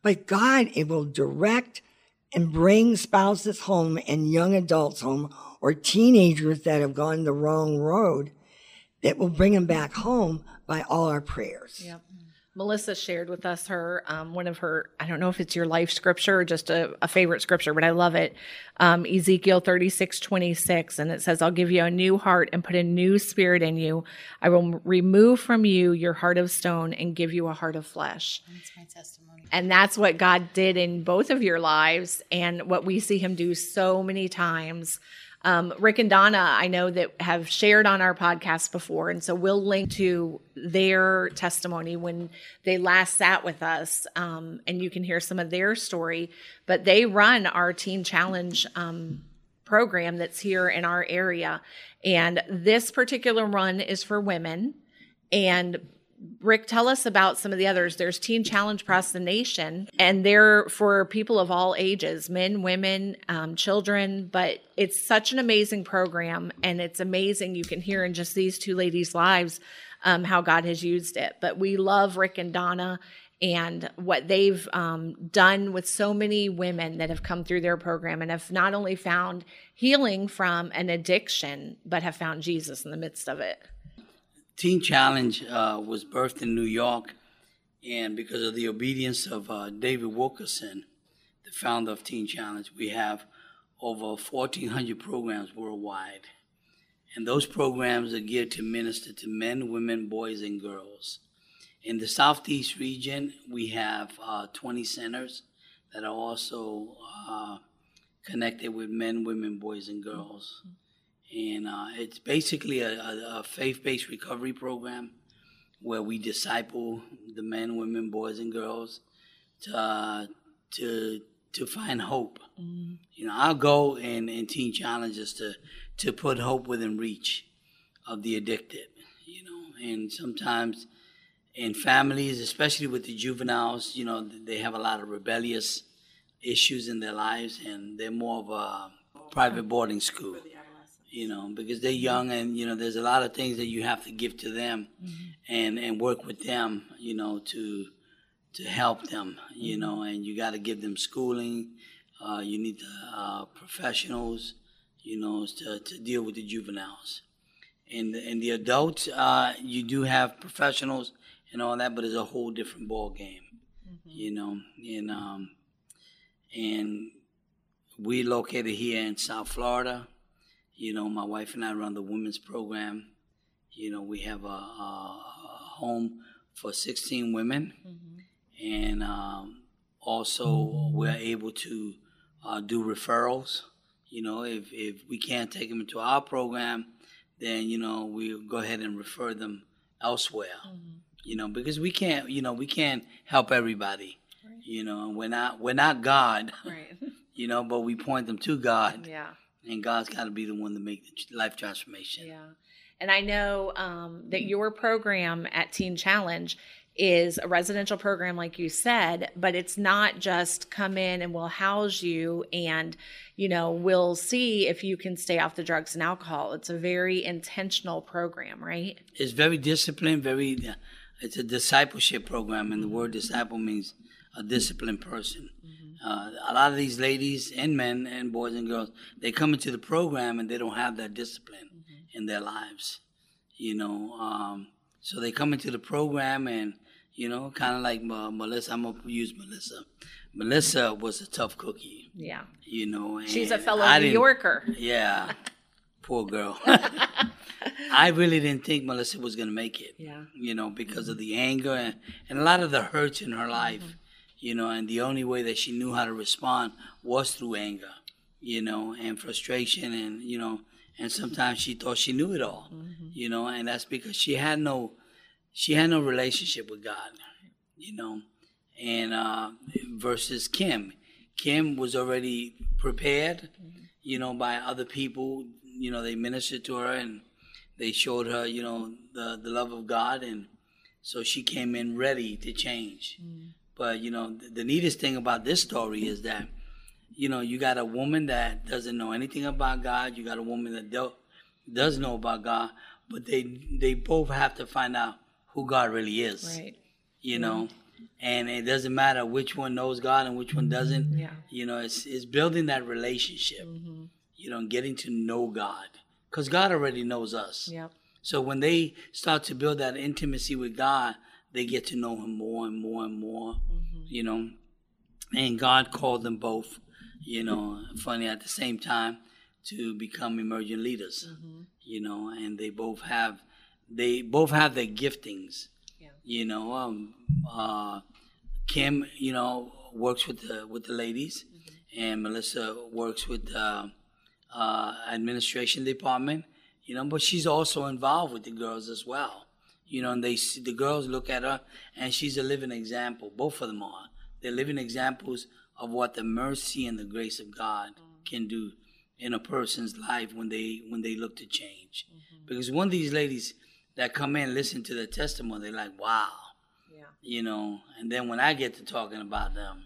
But God, it will direct and bring spouses home and young adults home or teenagers that have gone the wrong road that will bring them back home by all our prayers. Yep. Melissa shared with us her um, one of her I don't know if it's your life scripture or just a, a favorite scripture, but I love it. Um, Ezekiel thirty six twenty six, and it says, "I'll give you a new heart and put a new spirit in you. I will remove from you your heart of stone and give you a heart of flesh." That's my testimony. And that's what God did in both of your lives, and what we see Him do so many times. Um, Rick and Donna, I know that have shared on our podcast before, and so we'll link to their testimony when they last sat with us, um, and you can hear some of their story. But they run our Teen Challenge um, program that's here in our area, and this particular run is for women. And Rick, tell us about some of the others. There's Teen Challenge Across the Nation, and they're for people of all ages men, women, um, children. But it's such an amazing program, and it's amazing. You can hear in just these two ladies' lives um, how God has used it. But we love Rick and Donna and what they've um, done with so many women that have come through their program and have not only found healing from an addiction, but have found Jesus in the midst of it. Teen Challenge uh, was birthed in New York, and because of the obedience of uh, David Wilkerson, the founder of Teen Challenge, we have over 1,400 programs worldwide. And those programs are geared to minister to men, women, boys, and girls. In the Southeast region, we have uh, 20 centers that are also uh, connected with men, women, boys, and girls and uh, it's basically a, a, a faith-based recovery program where we disciple the men, women, boys, and girls to uh, to to find hope. You know, our goal in, in Teen Challenge is to to put hope within reach of the addicted. You know, and sometimes in families, especially with the juveniles, you know, they have a lot of rebellious issues in their lives, and they're more of a private boarding school. You know, because they're young, and you know, there's a lot of things that you have to give to them, and and work with them. You know, to to help them. You know, and you got to give them schooling. Uh, you need the uh, professionals. You know, to to deal with the juveniles and and the adults, uh, you do have professionals and all that, but it's a whole different ball game, you know. And um, and we located here in South Florida. You know, my wife and I run the women's program. You know, we have a, a home for 16 women, and um, also we're able to uh, do referrals. You know, if if we can't take them into our program, then you know we go ahead and refer them elsewhere. You know, because we can't, you know, we can't help everybody. You know, we're not we're not God. Right. You know, but we point them to God, Yeah. And God's got to be the one to make the life transformation. Yeah. And I know um, that mm-hmm. your program at Teen Challenge is a residential program, like you said, but it's not just come in and we'll house you and, you know, we'll see if you can stay off the drugs and alcohol. It's a very intentional program, right? It's very disciplined. Very, uh, it's a discipleship program, and the mm-hmm. word disciple means a mm-hmm. disciplined person. Uh, a lot of these ladies and men and boys and girls, they come into the program and they don't have that discipline in their lives, you know. Um, so they come into the program and, you know, kind of like uh, Melissa. I'm gonna use Melissa. Melissa was a tough cookie, Yeah. you know. And She's a fellow I New Yorker. Yeah, poor girl. I really didn't think Melissa was gonna make it Yeah. you know, because of the anger and, and a lot of the hurts in her life, Mm-hmm. You know, and the only way that she knew how to respond was through anger, you know, and frustration and, you know, and sometimes she thought she knew it all, Mm-hmm. you know, and that's because she had no, she had no relationship with God, you know, and uh, versus Kim. Kim was already prepared, you know, by other people, you know, they ministered to her and they showed her, you know, the, the love of God, and so she came in ready to change. But you know, the, the neatest thing about this story is that, you know, you got a woman that doesn't know anything about God. You got a woman that do, does know about God, but they they both have to find out who God really is. Right. You know, and it doesn't matter which one knows God and which one doesn't. Mm-hmm. Yeah. You know, it's it's building that relationship. Mm-hmm. You know, getting to know God, because God already knows us. Yep. So when they start to build that intimacy with God, they get to know Him more and more and more, you know. And God called them both, you know, funny at the same time to become emerging leaders, you know. And they both have, they both have their giftings, Yeah. you know. Um, uh, Kim, you know, works with the with the ladies, and Melissa works with the uh, administration department. You know, but she's also involved with the girls as well. You know, and they see, the girls look at her, and she's a living example. Both of them are. They're living examples of what the mercy and the grace of God mm-hmm. can do in a person's life when they when they look to change. Mm-hmm. Because one of these ladies that come in, listen to their testimony, they're like, "Wow." Yeah. you know. And then when I get to talking about them,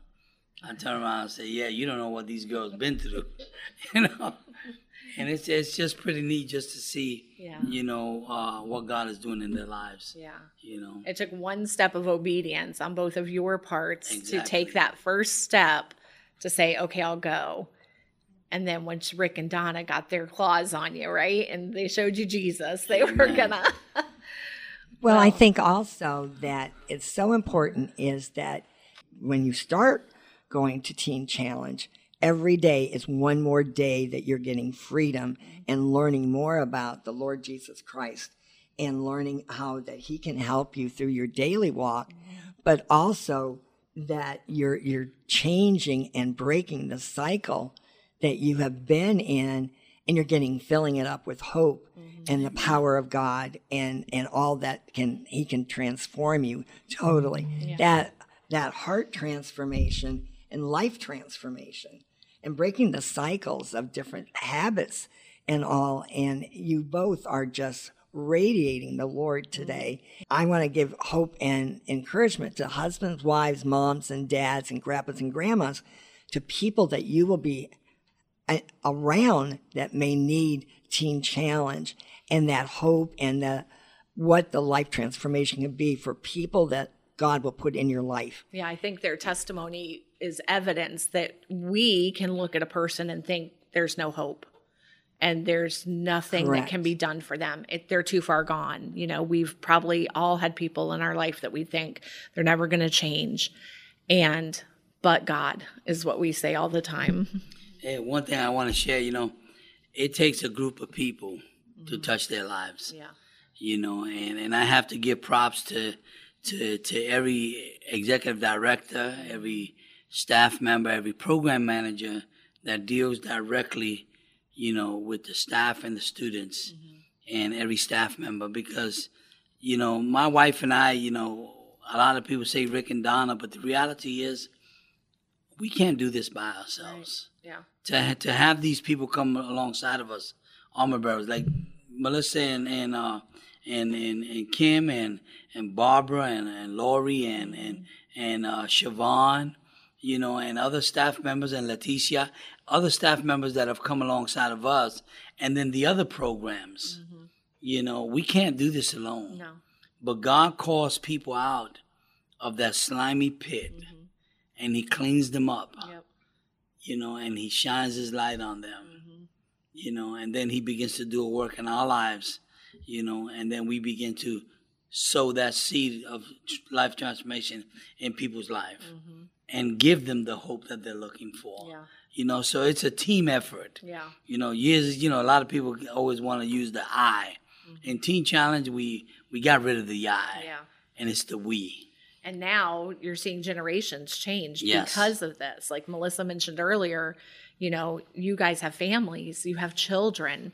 I turn around and say, "Yeah, you don't know what these girls been through," you know. And it's it's just pretty neat just to see, Yeah. you know, uh, what God is doing in their lives. Yeah. You know, It took one step of obedience on both of your parts to take that first step to say, okay, I'll go. And then once Rick and Donna got their claws on you, right? And they showed you Jesus, they were gonna. Well, I think also that it's so important is that when you start going to Teen Challenge, every day is one more day that you're getting freedom mm-hmm. and learning more about the Lord Jesus Christ and learning how that he can help you through your daily walk, mm-hmm. but also that you're you're changing and breaking the cycle that you have been in and you're getting filling it up with hope mm-hmm. and the power of God and and all that can he can transform you totally. That that heart transformation and life transformation and breaking the cycles of different habits and all and you both are just radiating the Lord today. I want to give hope and encouragement to husbands, wives, moms and dads and grandpas and grandmas to people that you will be uh, around that may need Teen Challenge and that hope and the what the life transformation can be for people that God will put in your life. Yeah, I think their testimony is evidence that we can look at a person and think there's no hope and there's nothing Correct. that can be done for them. It, they're too far gone. You know, we've probably all had people in our life that we think they're never going to change. And, but God is what we say all the time. Hey, one thing I want to share, you know, it takes a group of people to mm-hmm. touch their lives. Yeah. You know, and, and I have to give props to to to every executive director, every staff member, every program manager that deals directly, you know, with the staff and the students and every staff member. Because, you know, my wife and I, you know, a lot of people say Rick and Donna, but the reality is we can't do this by ourselves. Yeah. to to have these people come alongside of us, armor bearers like Melissa and and uh, and, and and Kim and and Barbara and, and Lori and and and uh, Siobhan, you know, and other staff members and Leticia, other staff members that have come alongside of us, and then the other programs. Mm-hmm. You know, we can't do this alone. No. But God calls people out of that slimy pit, mm-hmm. and He cleans them up Yep. you know, and he shines his light on them, Mm-hmm. you know, and then he begins to do a work in our lives, you know, and then we begin to sow that seed of life transformation in people's life mm-hmm. And give them the hope that they're looking for. Mm-hmm. Yeah. You know, so it's a team effort. Yeah. You know, years, you know, a lot of people always want to use the I. In Teen Challenge, we we got rid of the I, Mm-hmm. Yeah. and it's the we. And now you're seeing generations change Yes. because of this. Like Melissa mentioned earlier, you know, you guys have families, you have children,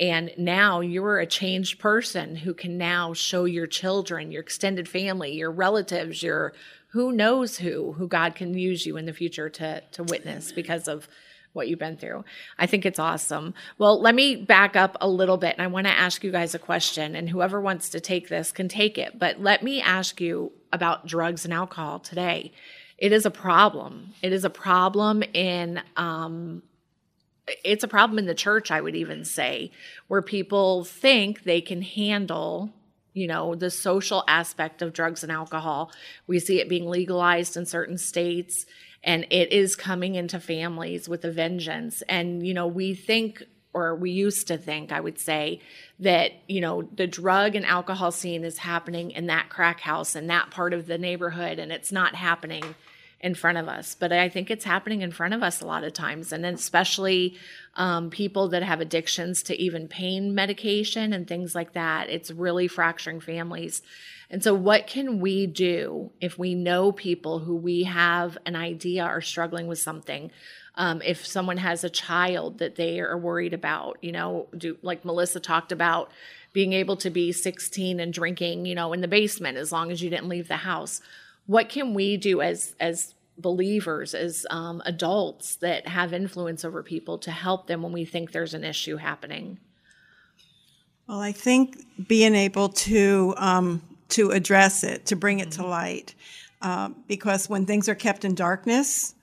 and now you're a changed person who can now show your children, your extended family, your relatives, your who knows who, who God can use you in the future to to witness because of what you've been through. I think it's awesome. Well, let me back up a little bit and I want to ask you guys a question and whoever wants to take this can take it. But let me ask you about drugs and alcohol today. It is a problem. It is a problem in um it's a problem in the church, I would even say, where people think they can handle, you know, the social aspect of drugs and alcohol. We see it being legalized in certain states, and it is coming into families with a vengeance. And, you know, we think, or we used to think, I would say, that, you know, the drug and alcohol scene is happening in that crack house in that part of the neighborhood, and it's not happening in front of us. But I think it's happening in front of us a lot of times, and especially um, people that have addictions to even pain medication and things like that. It's really fracturing families. And so, what can we do if we know people who we have an idea are struggling with something? Um, if someone has a child that they are worried about, you know, do like Melissa talked about being able to be 16 and drinking, you know, in the basement as long as you didn't leave the house what can we do as as believers as um, adults that have influence over people to help them when we think there's an issue happening. Well, I think being able to um, to address it, to bring it to light, um, because when things are kept in darkness,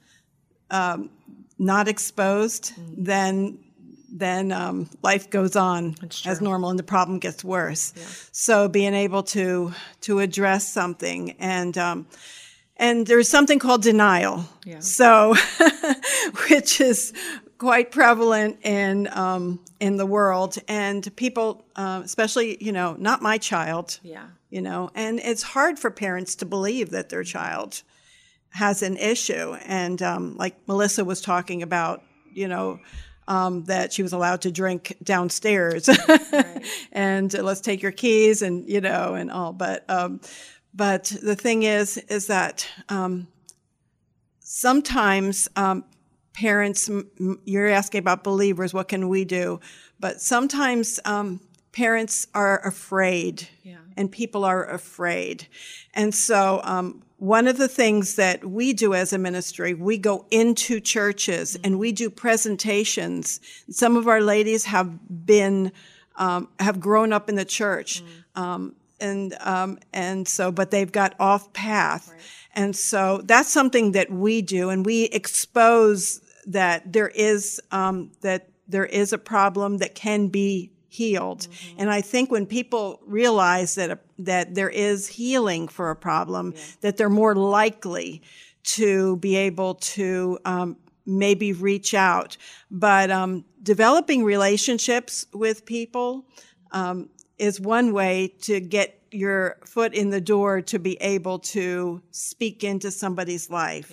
um, not exposed, then then um, life goes on as normal, and the problem gets worse. So being able to to address something and um, and there's something called denial. So, which is quite prevalent in um, in the world, and people, uh, especially you know, not my child. yeah You know, and it's hard for parents to believe that their child has an issue, and um, like Melissa was talking about, you know. Um, that she was allowed to drink downstairs, and uh, let's take your keys, and you know, and all. But um, but the thing is, is that um, sometimes um, parents, you're asking about believers, what can we do? But sometimes um, parents are afraid, and people are afraid. And so, um, one of the things that we do as a ministry, we go into churches and we do presentations. Some of our ladies have been, um, have grown up in the church. Um, and um, and so, but they've got off path, And so that's something that we do, and we expose that there is um, that there is a problem that can be healed. And I think when people realize that a, that there is healing for a problem, that they're more likely to be able to um, maybe reach out. But um, developing relationships with people um, is one way to get your foot in the door to be able to speak into somebody's life.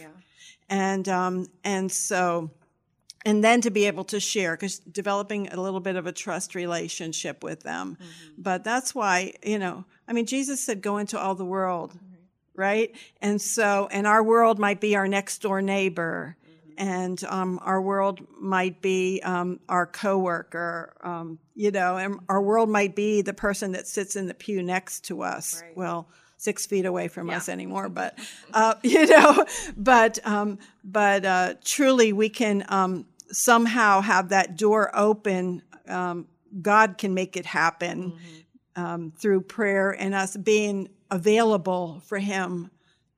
And um, and so and then to be able to share because developing a little bit of a trust relationship with them. But that's why you know i mean jesus said go into all the world right? And so and our world might be our next door neighbor and um, our world might be um, our coworker um, you know and our world might be the person that sits in the pew next to us. Well six feet away from us anymore but uh, you know but um, but uh, truly we can um, somehow have that door open um, god can make it happen um, through prayer and us being available for him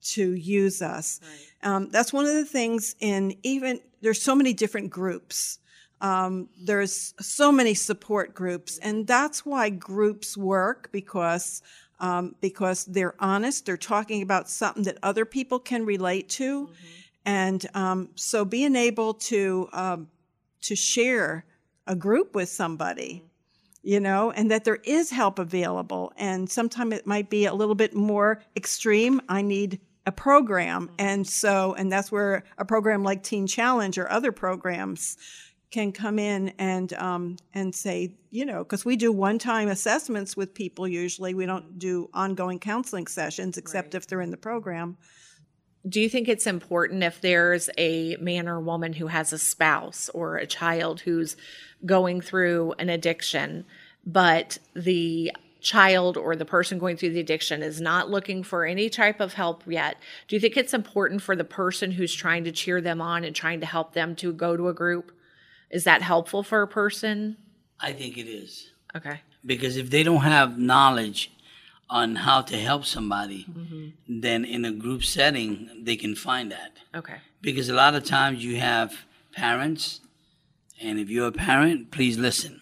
to use us. Um, that's one of the things in even there's so many different groups. Um, there's so many support groups and that's why groups work because um, because they're honest they're talking about something that other people can relate to. And um, so being able to um, to share a group with somebody you know and that there is help available and sometimes it might be a little bit more extreme. I need a program. And so and that's where a program like teen challenge or other programs can come in and um, and say you know because we do one time assessments with people usually. We don't do ongoing counseling sessions except if they're in the program. Do you think it's important if there's a man or woman who has a spouse or a child who's going through an addiction, but the child or the person going through the addiction is not looking for any type of help yet? Do you think it's important for the person who's trying to cheer them on and trying to help them to go to a group? Is that helpful for a person? I think it is. Okay. Because if they don't have knowledge on how to help somebody, mm-hmm. then in a group setting, they can find that. Okay. Because a lot of times you have parents, and if you're a parent, please listen.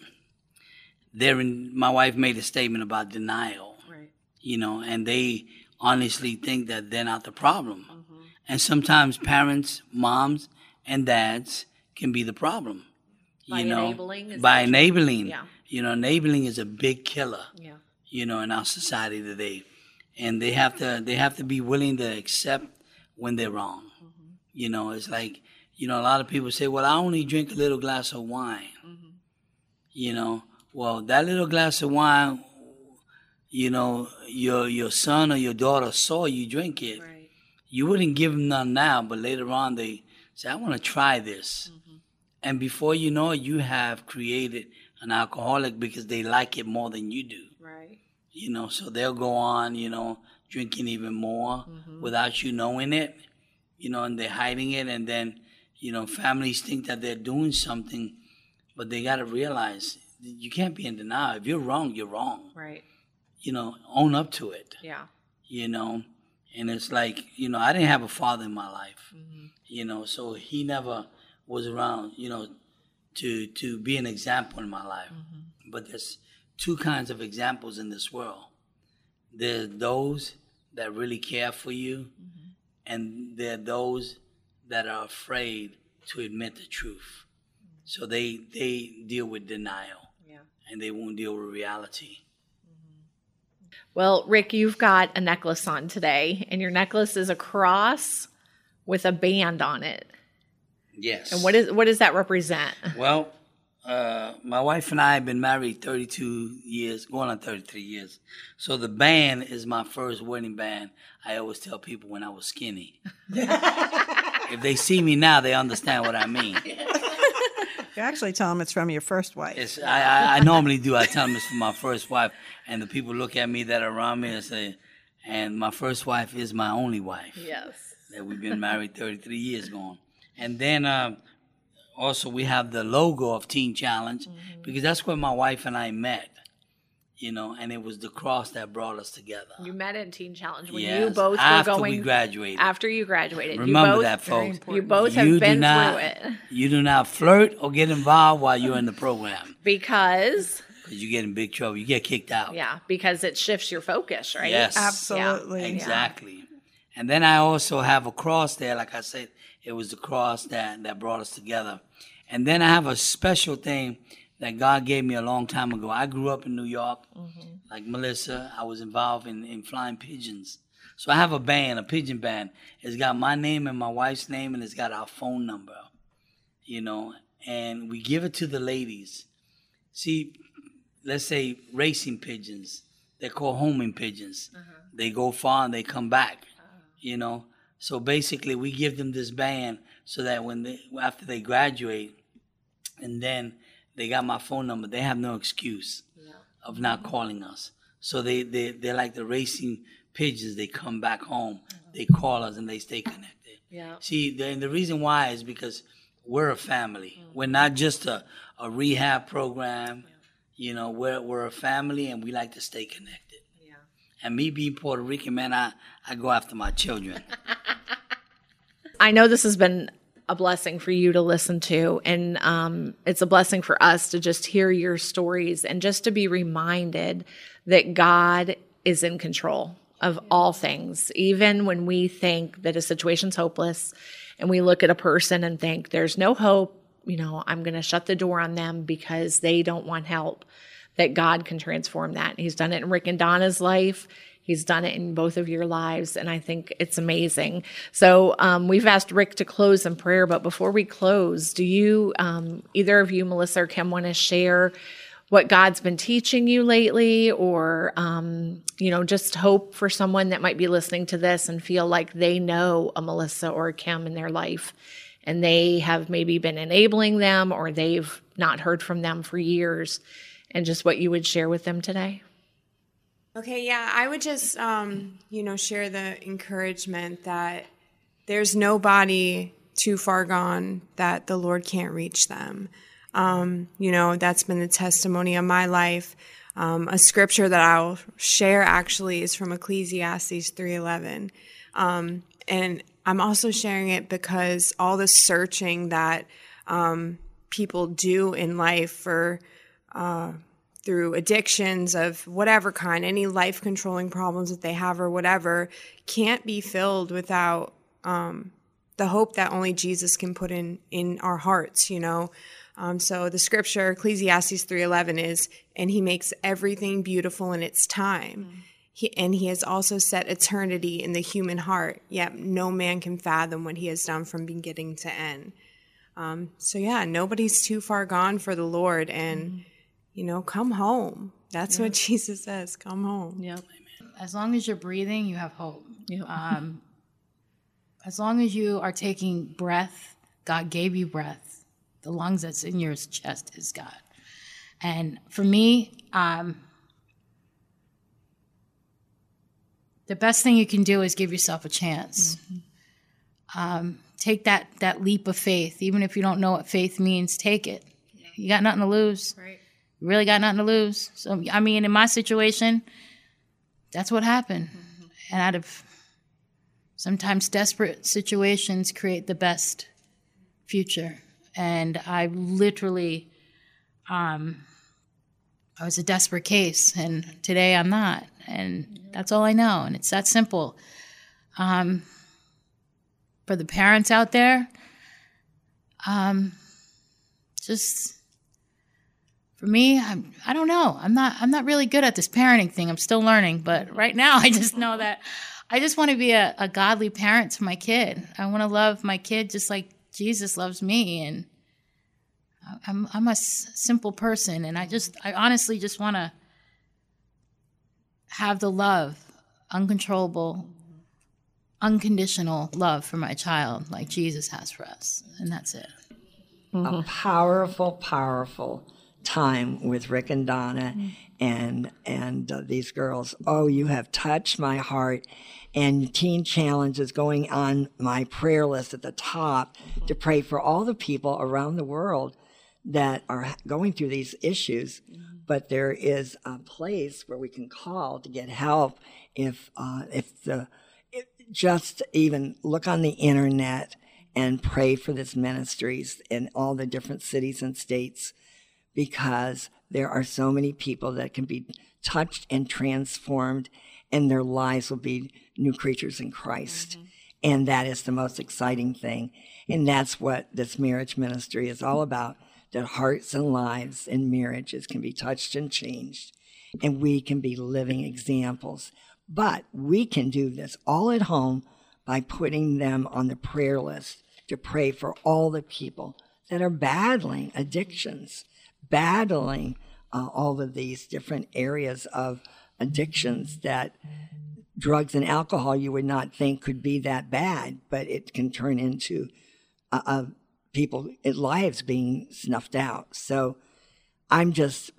They're in, my wife made a statement about denial, Right. you know, and they honestly think that they're not the problem. Mm-hmm. And sometimes parents, moms, and dads can be the problem. By you know, enabling, by enabling. Yeah. You know, enabling is a big killer Yeah. you know, in our society today, and they have to they have to be willing to accept when they're wrong. Mm-hmm. You know, it's like you know a lot of people say, "Well, I only drink a little glass of wine." Mm-hmm. You know, well, that little glass of wine, you know, your your son or your daughter saw you drink it. Right. You wouldn't give them none now, but later on they say, "I want to try this," mm-hmm. and before you know it, you have created an alcoholic because they like it more than you do Right. you know so they'll go on you know drinking even more mm-hmm. without you knowing it you know and they're hiding it and then you know families think that they're doing something but they got to realize you can't be in denial. If you're wrong you're wrong. Right. you know own up to it. Yeah. you know? And it's like you know i didn't have a father in my life. Mm-hmm. You know so he never was around you know to to be an example in my life. Mm-hmm. But there's two kinds of examples in this world. There's those that really care for you mm-hmm. and there are those that are afraid to admit the truth. So they they deal with denial. And they won't deal with reality Well, Rick, you've got a necklace on today, and your necklace is a cross with a band on it. yes And what is what does that represent? Well, uh, my wife and I have been married 32 years, going on 33 years. So the band is my first wedding band. I always tell people when I was skinny. if they see me now, they understand what I mean. you actually tell them it's from your first wife It's, I, I, I normally do. I tell them it's from my first wife, and the people look at me that are around me and say, and my first wife is my only wife Yes. that we've been married 33 years gone, And then uh, also we have the logo of Teen Challenge because that's where my wife and I met. You know, and it was the cross that brought us together. You met in Teen Challenge when you both after were going we graduated. after you graduated. Remember you both, that, folks. You both have You do been not- through it You do not flirt or get involved while you're in the program because because you get in big trouble. You get kicked out. yeah, because it shifts your focus, right? Yes. Absolutely. Exactly. And then I also have a cross there. Like I said, it was the cross that, that brought us together. And then I have a special thing that God gave me a long time ago. I grew up in New York, mm-hmm. like Melissa. I was involved in, in flying pigeons. So I have a band, a pigeon band. It's got my name and my wife's name, and it's got our phone number, you know, and we give it to the ladies. See, let's say racing pigeons, they're called homing pigeons. Uh-huh. They go far and they come back, uh-huh. you know. So basically, we give them this band so that when they after they graduate, and then they got my phone number, they have no excuse of not calling us. So they they they're like the racing pigeons. They come back home, uh-huh. they call us, and they stay connected. Yeah. See, the, and the reason why is because we're a family. Mm. We're not just a, a rehab program. You know, we're we're a family, and we like to stay connected. Yeah. And me being Puerto Rican, man, I, I go after my children. I know this has been a blessing for you to listen to, and um, it's a blessing for us to just hear your stories and just to be reminded that God is in control of all things, even when we think that a situation's hopeless and we look at a person and think there's no hope. You know, I'm going to shut the door on them because they don't want help. That God can transform that. He's done it in Rick and Donna's life. He's done it in both of your lives, and I think it's amazing. So um, we've asked Rick to close in prayer, but before we close, do you, um, either of you, Melissa or Kim, want to share what God's been teaching you lately, or um, you know, just hope for someone that might be listening to this and feel like they know a Melissa or a Kim in their life, and they have maybe been enabling them, or they've not heard from them for years, and just what you would share with them today. Okay, yeah, I would just, um, you know, share the encouragement that there's nobody too far gone that the Lord can't reach them. Um, you know, that's been the testimony of my life. Um, a scripture that I'll share actually is from Ecclesiastes 3:11, um, and I'm also sharing it because all the searching that um, people do in life for through addictions of whatever kind, any life controlling problems that they have or whatever, can't be filled without um, the hope that only Jesus can put in in our hearts. You know, um, so the scripture Ecclesiastes three eleven is, and He makes everything beautiful in its time. He, and he has also set eternity in the human heart, yet no man can fathom what he has done from beginning to end. Um, so yeah, nobody's too far gone for the Lord, and you know, come home. That's what Jesus says. Come home. Yep. as long as you're breathing, you have hope. Um, as long as you are taking breath, God gave you breath. The lungs that's in your chest is God. And for me, um, the best thing you can do is give yourself a chance. Um, take that that leap of faith, even if you don't know what faith means. Take it. You got nothing to lose. Right. Really got nothing to lose. So I mean, in my situation, that's what happened. And out of sometimes desperate situations create the best future. And I literally, um, I was a desperate case, and today I'm not. And that's all I know. And it's that simple. Um, for the parents out there, um, just for me, I'm, I don't know. I'm not. I'm not really good at this parenting thing. I'm still learning. But right now, I just know that I just want to be a, a godly parent to my kid. I want to love my kid just like Jesus loves me, and I'm I'm a s- simple person, and I just I honestly just want to have the love, uncontrollable, unconditional love for my child, like Jesus has for us, and that's it. a powerful, powerful time with Rick and Donna and and uh, these girls. Oh, you have touched my heart. And Teen Challenge is going on my prayer list at the top to pray for all the people around the world that are going through these issues. but there is a place where we can call to get help if uh, if the if just even look on the internet and pray for this ministries in all the different cities and states because there are so many people that can be touched and transformed and their lives will be new creatures in Christ. Mm-hmm. And that is the most exciting thing. And that's what this marriage ministry is all about that hearts and lives and marriages can be touched and changed. And we can be living examples. But we can do this all at home by putting them on the prayer list to pray for all the people that are battling addictions, battling uh, all of these different areas of addictions that drugs and alcohol you would not think could be that bad, but it can turn into uh, uh, people lives being snuffed out. So I'm just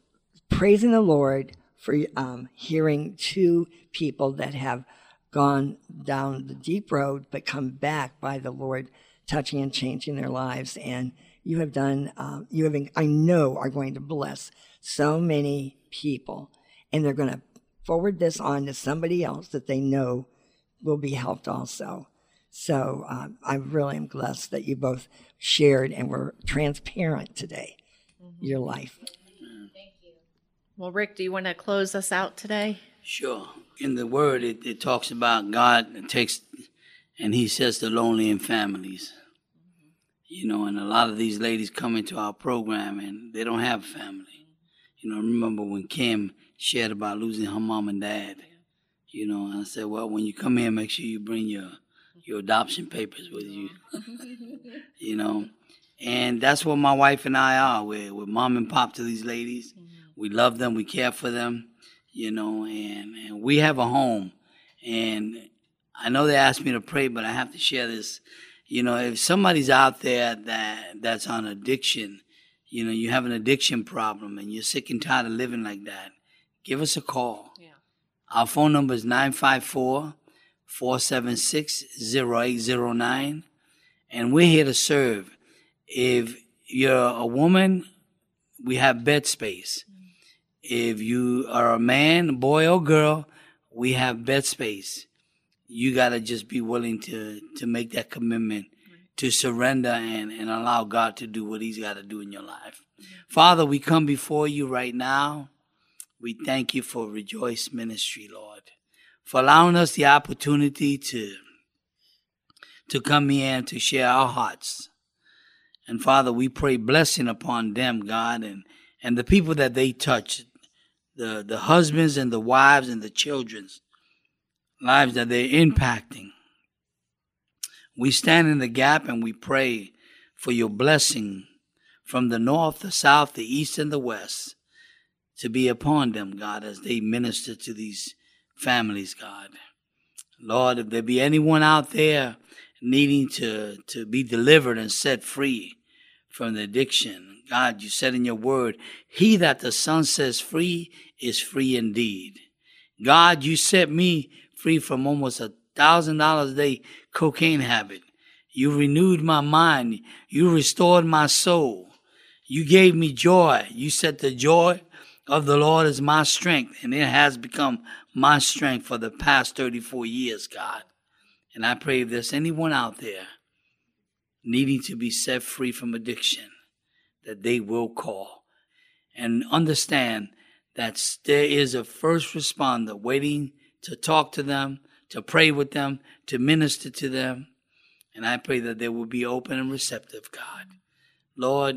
praising the Lord for um, hearing two people that have gone down the deep road but come back by the Lord touching and changing their lives. And you have done, uh, you have, I know, are going to bless so many people. And they're going to forward this on to somebody else that they know will be helped also. So uh, I really am blessed that you both shared and were transparent today, mm-hmm. your life. Thank you. Well, Rick, do you want to close us out today? Sure. In the word, it, it talks about God takes, and He says the lonely in families. Mm-hmm. You know, and a lot of these ladies come into our program and they don't have family. You know, remember when Kim shared about losing her mom and dad. You know, and I said, well, when you come here, make sure you bring your your adoption papers with you. you know, and that's what my wife and I are. We're, we're mom and pop to these ladies. We love them. We care for them. You know, and, and we have a home. And I know they asked me to pray, but I have to share this. You know, if somebody's out there that that's on addiction, you know, you have an addiction problem and you're sick and tired of living like that, give us a call. Yeah. Our phone number is 954 476 0809. And we're here to serve. If you're a woman, we have bed space. Mm. If you are a man, boy or girl, we have bed space. You got to just be willing to, to make that commitment to surrender and, and allow God to do what He's got to do in your life. Father, we come before you right now. We thank you for Rejoice Ministry, Lord, for allowing us the opportunity to, to come here and to share our hearts. And Father, we pray blessing upon them, God, and, and the people that they touch, the, the husbands and the wives and the children's lives that they're impacting. We stand in the gap and we pray for your blessing from the north, the south, the east, and the west to be upon them, God, as they minister to these families, God. Lord, if there be anyone out there needing to, to be delivered and set free from the addiction, God, you said in your word, He that the Son says free is free indeed. God, you set me free from almost a thousand dollars a day cocaine habit. You renewed my mind. You restored my soul. You gave me joy. You said the joy of the Lord is my strength, and it has become my strength for the past 34 years, God. And I pray if there's anyone out there needing to be set free from addiction, that they will call and understand that there is a first responder waiting to talk to them, to pray with them, to minister to them. And I pray that they will be open and receptive, God. Lord,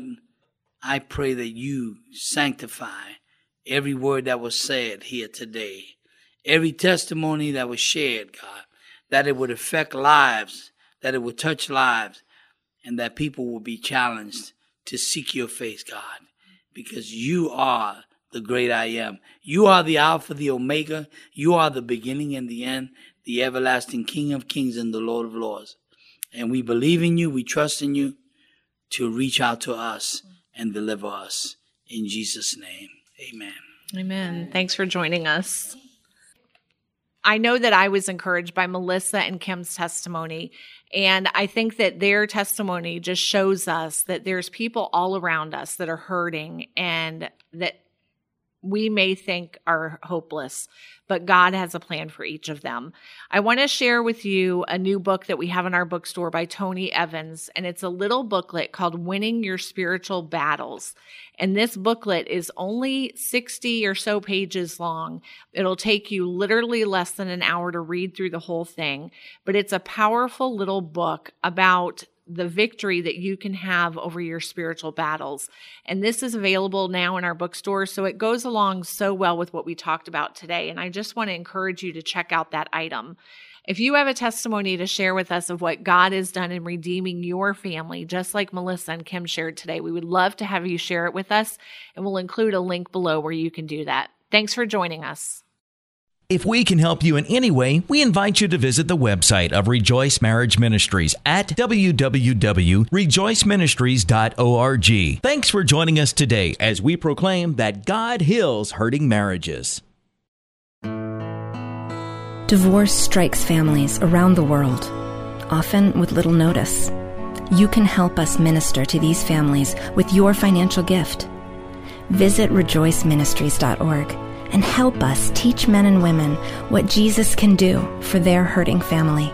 I pray that you sanctify every word that was said here today, every testimony that was shared, God, that it would affect lives, that it would touch lives, and that people will be challenged to seek your face, God, because you are the great I am. You are the Alpha, the Omega. You are the beginning and the end the everlasting King of kings and the Lord of lords. And we believe in you, we trust in you to reach out to us and deliver us. In Jesus' name, amen. Amen. Thanks for joining us. I know that I was encouraged by Melissa and Kim's testimony. And I think that their testimony just shows us that there's people all around us that are hurting and that we may think are hopeless, but God has a plan for each of them. I want to share with you a new book that we have in our bookstore by Tony Evans, and it's a little booklet called Winning Your Spiritual Battles. And this booklet is only 60 or so pages long. It'll take you literally less than an hour to read through the whole thing, but it's a powerful little book about the victory that you can have over your spiritual battles. And this is available now in our bookstore. So it goes along so well with what we talked about today. And I just want to encourage you to check out that item. If you have a testimony to share with us of what God has done in redeeming your family, just like Melissa and Kim shared today, we would love to have you share it with us. And we'll include a link below where you can do that. Thanks for joining us. If we can help you in any way, we invite you to visit the website of Rejoice Marriage Ministries at www.rejoiceministries.org. Thanks for joining us today as we proclaim that God heals hurting marriages. Divorce strikes families around the world, often with little notice. You can help us minister to these families with your financial gift. Visit rejoiceministries.org and help us teach men and women what Jesus can do for their hurting family.